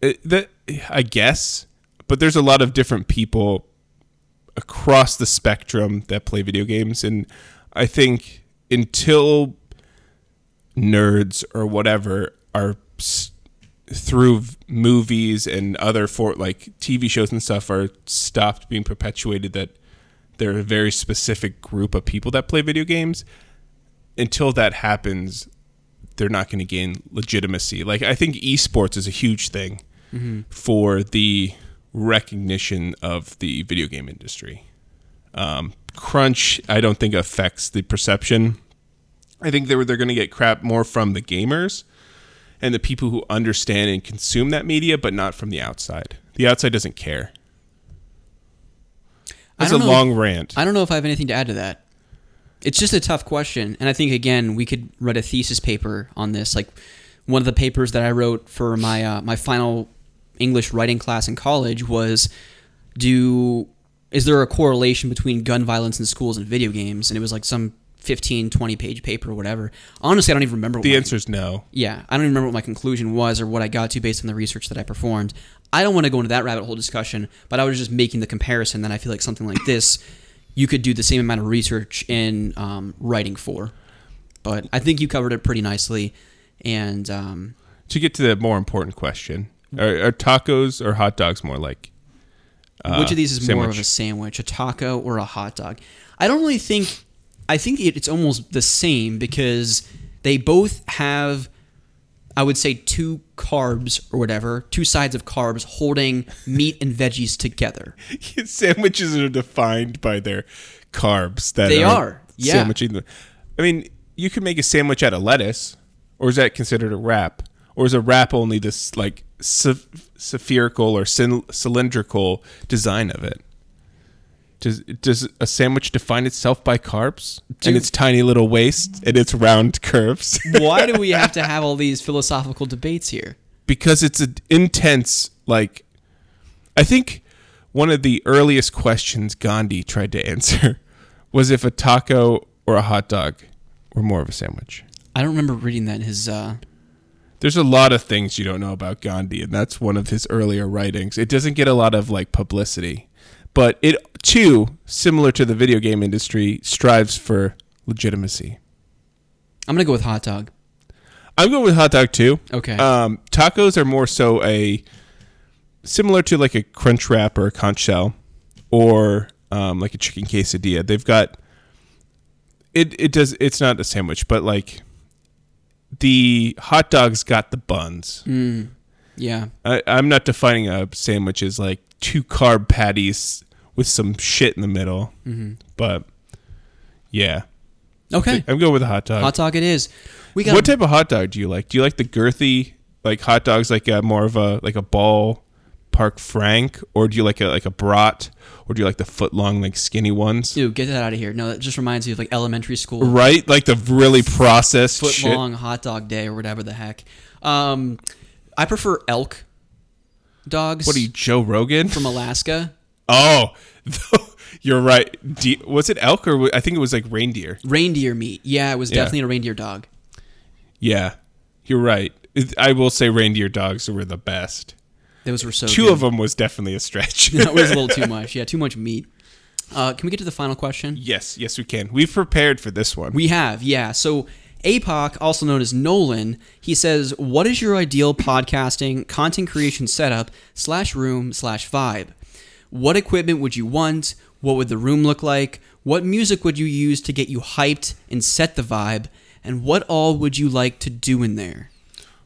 that I guess, but there's a lot of different people across the spectrum that play video games and i think until nerds or whatever are s- through movies and other for like tv shows and stuff are stopped being perpetuated that there are a very specific group of people that play video games until that happens they're not going to gain legitimacy like i think esports is a huge thing for the recognition of the video game industry. Um, crunch, I don't think affects the perception. I think they're they're going to get crap more from the gamers and the people who understand and consume that media, but not from the outside. The outside doesn't care. That's a know long rant. I don't know if I have anything to add to that. It's just a tough question, and I think again we could write a thesis paper on this. Like one of the papers that I wrote for my uh, my final English writing class in college was do is there a correlation between gun violence in schools and video games? And it was like some 15, 20 page paper or whatever. Honestly, I don't even remember. what the answer is no. yeah, I don't even remember what my conclusion was or what I got to based on the research that I performed. I don't want to go into that rabbit hole discussion, but I was just making the comparison that I feel like something like this, you could do the same amount of research in um, writing for. But I think you covered it pretty nicely. And um, To get to the more important question, are, are tacos or hot dogs more like? uh, which of these is more of a sandwich, a taco or a hot dog? I don't really think. I think it's almost the same because they both have I would say two carbs or whatever, two sides of carbs holding meat and veggies together. Sandwiches are defined by their carbs. That They are, yeah. Sandwiching. them. I mean, you could make a sandwich out of lettuce, or is that considered a wrap? Or is a wrap only this like ceph- spherical or cylindrical design of it? Does does a sandwich define itself by carbs Dude. and its tiny little waist and its round curves? Why do we have to have all these philosophical debates here? because it's an intense like i think one of the earliest questions gandhi tried to answer was if a taco or a hot dog were more of a sandwich I don't remember reading that in his. Uh, there's a lot of things you don't know about gandhi and that's one of his earlier writings it doesn't get a lot of like publicity but it too similar to the video game industry strives for legitimacy I'm gonna go with hot dog. i'm going with hot dog too Okay. Um, tacos are more so a similar to like a crunch wrap or a conch shell or um, like a chicken quesadilla. They've got it. It does. It's not a sandwich, but like the hot dogs got the buns. Mm, yeah. I, I'm not defining a sandwich as like two carb patties with some shit in the middle, hmm but yeah, Okay. I'm going with a hot dog. Hot dog it is. We got what type of hot dog do you like? Do you like the girthy like hot dogs like a more of a like a ball park frank or do you like a like a brat or do you like the foot long like skinny ones? Dude, get that out of here. No, that just reminds me of like elementary school. Right? Like the really processed Foot shit. long hot dog day or whatever the heck. Um, I prefer elk dogs. What are you Joe Rogan? from Alaska? Oh, you're right. You- was it elk or I think it was like reindeer. Reindeer meat. Yeah, it was Yeah. definitely a reindeer dog. Yeah. You're right. I will say reindeer dogs were the best. Those were so Two good. of them was definitely a stretch. that was a little too much. Yeah, too much meat. Uh, can we get to the final question? yes, yes we can. We've prepared for this one. We have, yeah. So APOC, also known as Nolan, he says, "What is your ideal podcasting content creation setup slash room slash vibe? What equipment would you want? What would the room look like? What music would you use to get you hyped and set the vibe? And what all would you like to do in there?"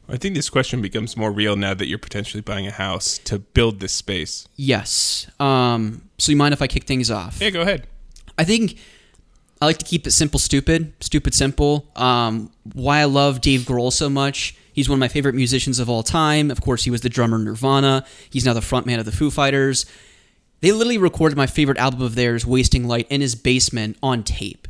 I think this question becomes more real now that you're potentially buying a house to build this space. Yes. Um, so you mind if I kick things off? Yeah, go ahead. I think I like to keep it simple, stupid, stupid, simple. Um, why I love Dave Grohl so much. He's one of my favorite musicians of all time. Of course, he was the drummer in Nirvana. He's now the frontman of the Foo Fighters. They literally recorded my favorite album of theirs, Wasting Light, in his basement on tape.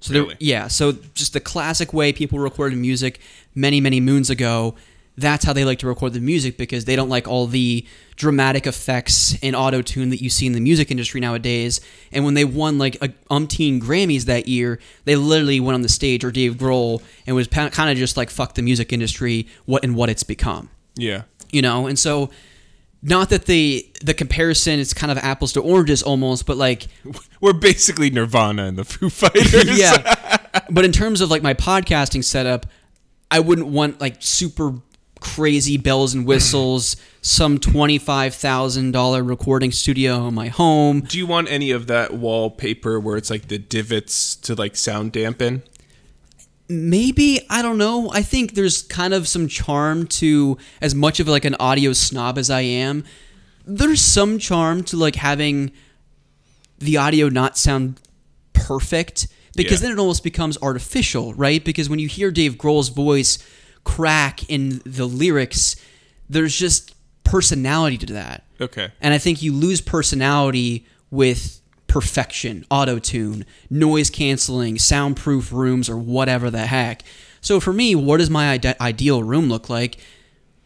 So Really? yeah, so just the classic way people recorded music many, many moons ago. That's how they like to record the music because they don't like all the dramatic effects and auto tune that you see in the music industry nowadays. And when they won like a umpteen Grammys that year, they literally went on the stage or Dave Grohl and was kind of just like fuck the music industry, what and what it's become Yeah. you know and so not that the the comparison is kind of apples to oranges almost but like We're basically Nirvana and the Foo Fighters. yeah but in terms of like my podcasting setup i wouldn't want like super crazy bells and whistles some $25000 recording studio in my home Do you want any of that wallpaper where it's like the divots to like sound dampen? Maybe i don't know i think there's kind of some charm to as much of like an audio snob as i am there's some charm to like having the audio not sound perfect because Yeah. then it almost becomes artificial right because when you hear dave grohl's voice crack in the lyrics there's just personality to that Okay. and I think you lose personality with perfection, auto tune, noise canceling, soundproof rooms, or whatever the heck. So for me, what does my ide- ideal room look like?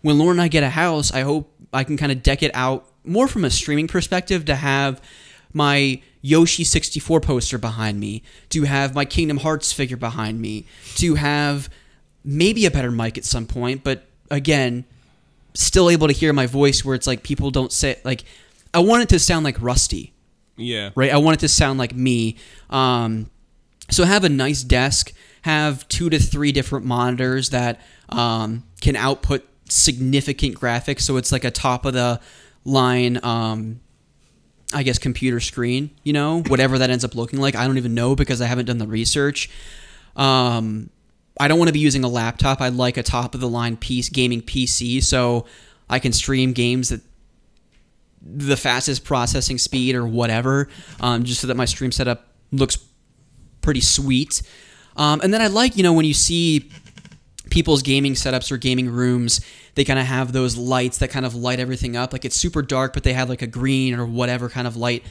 When Lauren and I get a house, I hope I can kind of deck it out more from a streaming perspective to have my Yoshi 64 poster behind me, to have my Kingdom Hearts figure behind me, to have maybe a better mic at some point, but again, still able to hear my voice where it's like people don't say like I want it to sound like Rusty, Yeah. right? I want it to sound like me. Um, so have a nice desk, have two to three different monitors that um, can output significant graphics. So it's like a top of the line, um, I guess, computer screen. You know, whatever that ends up looking like, I don't even know because I haven't done the research. Um, I don't want to be using a laptop. I like a top of the line piece gaming PC so I can stream games that the fastest processing speed or whatever, um, just so that my stream setup looks pretty sweet. Um, and then I like, you know, when you see people's gaming setups or gaming rooms, they kind of have those lights that kind of light everything up. Like it's super dark, but they have like a green or whatever kind of light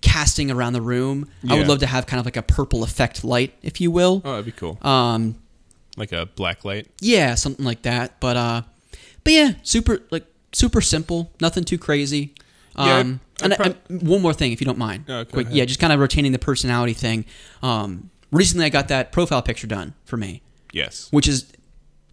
casting around the room. I would love to have kind of like a purple effect light, if you will. Oh, that'd be cool. Um, like a black light. yeah, something like that. But uh, but yeah, super like super simple, nothing too crazy. Yeah, Um, and I- prob- I- one more thing, if you don't mind, quick, ahead. yeah, just kind of retaining the personality thing. Um, recently, I got that profile picture done for me, Yes. which is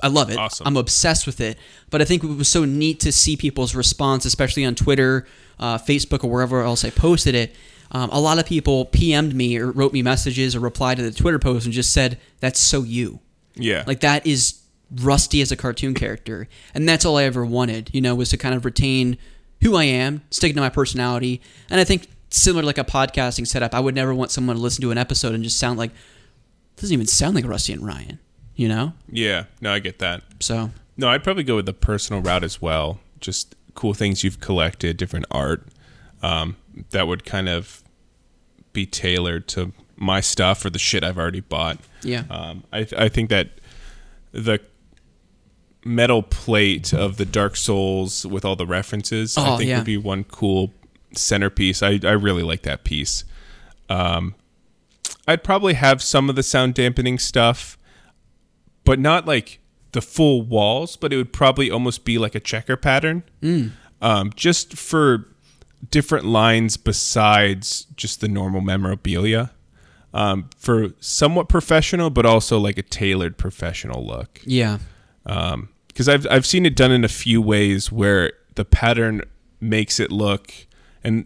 I love it. Awesome. I'm obsessed with it. But I think it was so neat to see people's response, especially on Twitter, uh, Facebook, or wherever else I posted it. Um, a lot of people PM'd me or wrote me messages or replied to the Twitter post and just said, "That's so you." Yeah. Like that is Rusty as a cartoon character, and that's all I ever wanted. You know, was to kind of retain who I am, sticking to my personality, and I think similar to like a podcasting setup, I would never want someone to listen to an episode and just sound like doesn't even sound like Rusty and Ryan. You know, yeah. No, I get that. so No, I'd probably go with the personal route as well. Just cool things you've collected, different art um, that would kind of be tailored to my stuff or the shit I've already bought. yeah, Um, I, I think that the metal plate of the Dark Souls with all the references, I Oh, think yeah. would be one cool centerpiece. I, I really like that piece. Um, I'd probably have some of the sound dampening stuff, but not like the full walls, but it would probably almost be like a checker pattern. Um, just for different lines besides just the normal memorabilia. Um, for somewhat professional, but also like a tailored professional look yeah, because I've I've seen it done in a few ways where the pattern makes it look and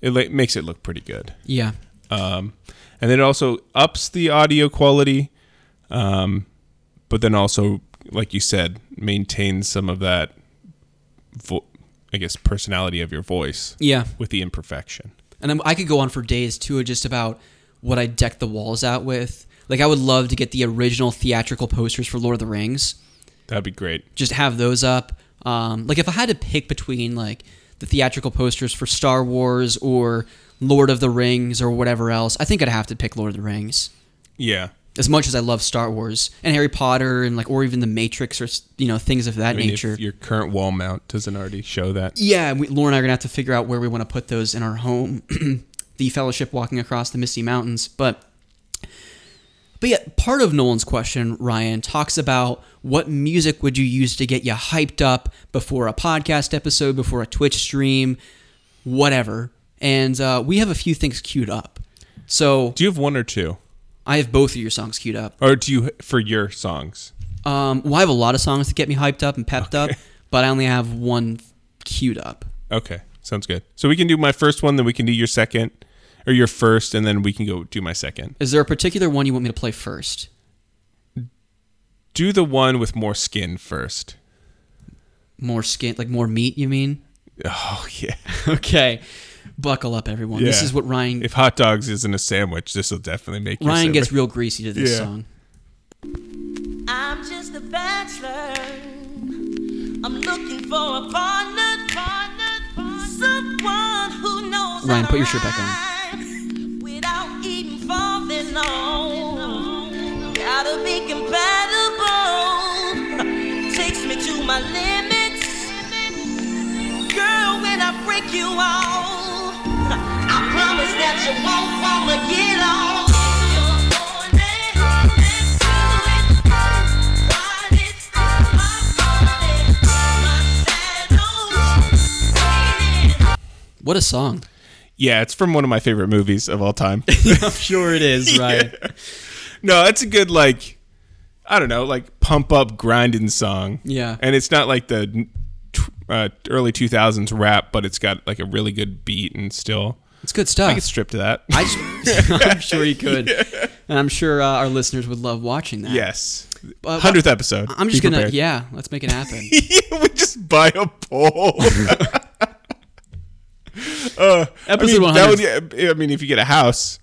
it like, makes it look pretty good. yeah, Um, and then it also ups the audio quality, um, but then also, like you said, maintains some of that, vo- I guess, personality of your voice yeah. with the imperfection. And I'm, I could go on for days too, just about what I decked the walls out with. Like I would love to get the original theatrical posters for Lord of the Rings. That'd be great. just have those up. Um, like if I had to pick between like the theatrical posters for Star Wars or Lord of the Rings or whatever else, I think I'd have to pick Lord of the Rings. Yeah. As much as I love Star Wars and Harry Potter and like or even the Matrix or you know things of that I mean, nature. if your current wall mount doesn't already show that. Yeah, we, Laura and I are gonna have to figure out where we want to put those in our home. the Fellowship walking across the Misty Mountains, but but yeah, part of Nolan's question, Ryan, talks about what music would you use to get you hyped up before a podcast episode, before a Twitch stream, whatever. And uh, we have a few things queued up. So Do you have one or two, I have both of your songs queued up. or do you for your songs? Um, well, I have a lot of songs to get me hyped up and pepped up, but I only have one queued up. Okay, sounds good. So we can do my first one, then we can do your second, or your first, and then we can go do my second. Is there a particular one you want me to play first? Do the one with more skin first. More skin, like more meat, you mean? Oh yeah. Okay. Buckle up, everyone. This is what Ryan If hot dogs isn't a sandwich, this will definitely make your Ryan gets real greasy to this Yeah. song. I'm just a bachelor. I'm looking for a partner, partner, partner. someone who knows. Ryan, put your shirt back ride Without even falling on. Gotta be compatible. Takes me to my limits. Girl, when I break you off, I promise that you won't wanna get on. What a song. Yeah, it's from one of my favorite movies of all time. I'm sure it is, Ryan. no, it's a good like, I don't know, like pump up grinding song. Yeah. and it's not like the uh, early two thousands rap, but it's got like a really good beat and still. It's good stuff. I could strip to that. I I'm sure you could. And I'm sure uh, our listeners would love watching that. yes, Uh, hundredth episode. I'm just Be to, prepared. yeah, let's make it happen. we just buy a pole. uh, Episode I mean, 100. would- I mean, if you get a house,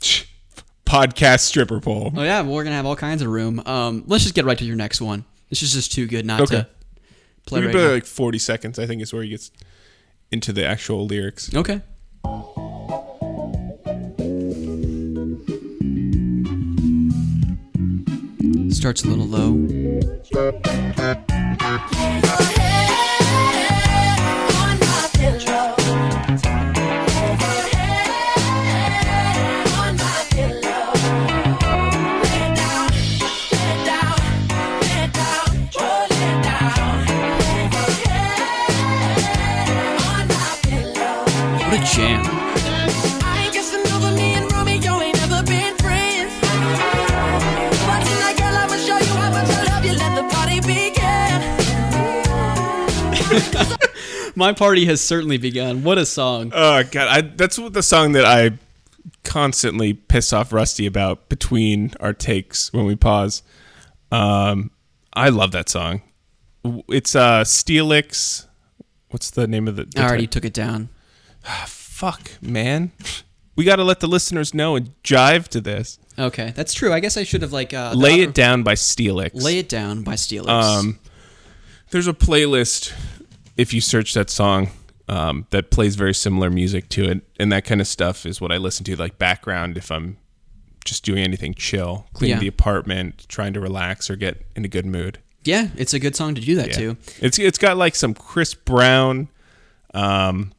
podcast stripper pole. Oh yeah, well, we're gonna have all kinds of room. Um, let's just get right to your next one. This is just too good not Okay. to play Maybe right like 40 seconds, I think, is where he gets into the actual lyrics. Okay. Starts a little low. My party has certainly begun. What a song. Oh god, I, that's the song that I constantly piss off Rusty about between our takes when we pause. Um, I love that song. It's uh Steelix. What's the name of the? the I already type? took it down. Fuck, man. We got to let the listeners know and jive to this. Okay, that's true. I guess I should have like uh, Lay it down by Steelix. Lay it down by Steelix. Um, there's a playlist if you search that song um, that plays very similar music to it, and that kind of stuff is what I listen to, like background if I'm just doing anything chill, cleaning Yeah. the apartment, trying to relax or get in a good mood. yeah, it's a good song to do that Yeah. too. It's it's got like some Chris Brown, um,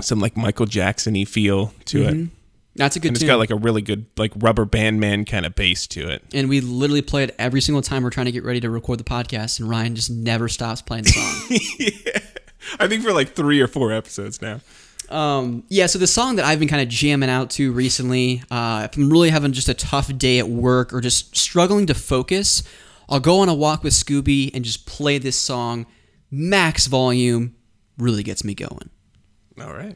some like Michael Jackson-y feel to it. That's a good And it's tune. got like a really good like rubber band man kind of bass to it. and we literally play it every single time we're trying to get ready to record the podcast, and Ryan just never stops playing the song. yeah. I think for like three or four episodes now. Um, yeah, so the song that I've been kind of jamming out to recently, uh, if I'm really having just a tough day at work or just struggling to focus, I'll go on a walk with Scooby and just play this song, max volume, really gets me going. All right.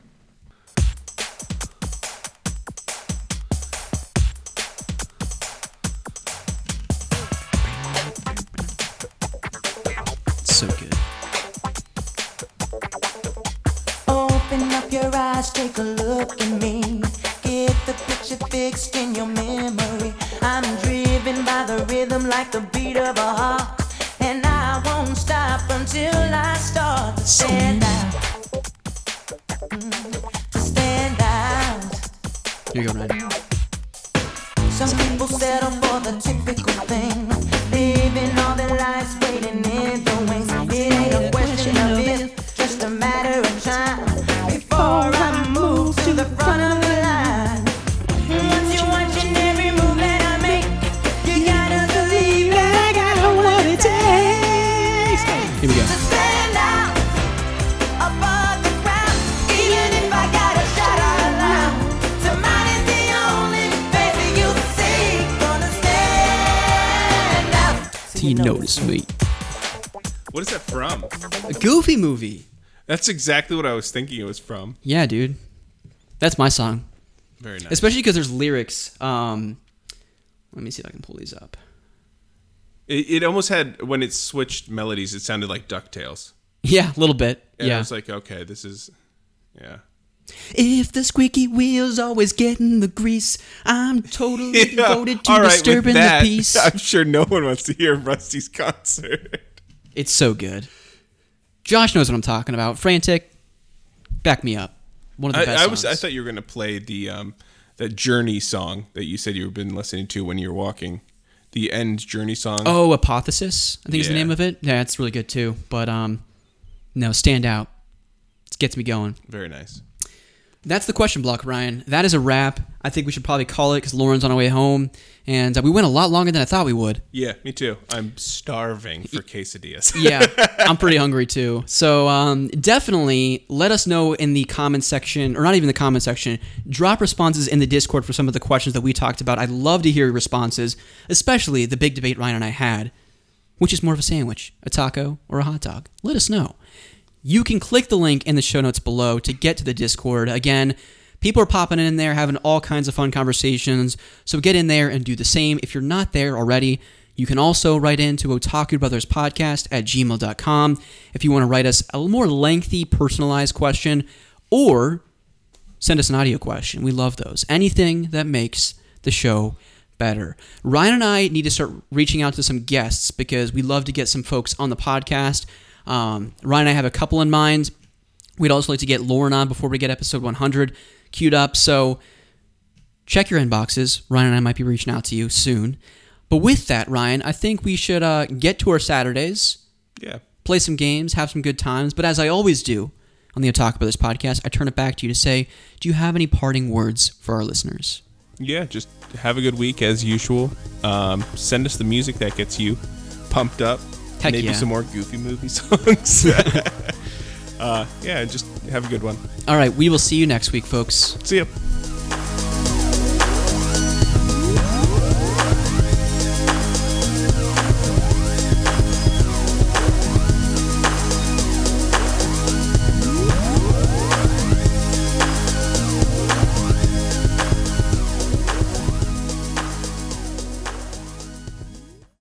Your eyes, take a look at me. Get the picture fixed in your memory. I'm driven by the rhythm like the beat of a heart. And I won't stop until I start to stand out. Mm, To stand out. Here you go. Some people settle for the typical thing, living all their lives stand out. So He you know noticed me. What is that from? A goofy movie. That's exactly what I was thinking it was from. Yeah, dude. That's my song. Very nice. Especially because there's lyrics. Um, let me see if I can pull these up. It, it almost had when it switched melodies. It sounded like Ducktales. Yeah, a little bit. And I was like, okay, this is, yeah. If the squeaky wheel's always getting the grease, I'm totally devoted to right, disturbing that, the peace. I'm sure no one wants to hear Rusty's concert. It's so good. Josh knows what I'm talking about. Frantic, back me up. One of the I, best I was. I thought you were gonna play the um, that Journey song that you said you've been listening to when you were walking. The end Journey song. oh, Apotheosis, I think is the Yeah. name of it. Yeah, it's really good too. But um, no, stand out. It gets me going. very nice. That's the question block, Ryan. That is a wrap. I think we should probably call it because Lauren's on our way home, and uh, we went a lot longer than I thought we would. Yeah, me too. I'm starving for quesadillas. yeah, I'm pretty hungry too. So um, definitely let us know in the comment section, or not even the comment section. Drop responses in the Discord for some of the questions that we talked about. I'd love to hear your responses, especially the big debate Ryan and I had. Which is more of a sandwich, a taco, or a hot dog? Let us know. You can click the link in the show notes below to get to the Discord. Again, people are popping in there, having all kinds of fun conversations. So get in there and do the same. If you're not there already, you can also write in to Otaku Brothers Podcast at gmail.com if you want to write us a more lengthy, personalized question or send us an audio question. We love those. Anything that makes the the show better. Ryan and I need to start reaching out to some guests because we love to get some folks on the podcast. Um, Ryan and I have a couple in mind. We'd also like to get Lauren on before we get episode 100 queued up. So check your inboxes. Ryan and I might be reaching out to you soon. But with that, Ryan, I think we should uh, get to our Saturdays, Yeah. play some games, have some good times. But as I always do on the Otaku Brothers podcast, I turn it back to you to say, do you have any parting words for our listeners? Yeah, just have a good week as usual. Um, send us the music that gets you pumped up. Heck Maybe yeah. some more goofy movie songs. uh, yeah, just have a good one. All right, we will see you next week, folks. See ya.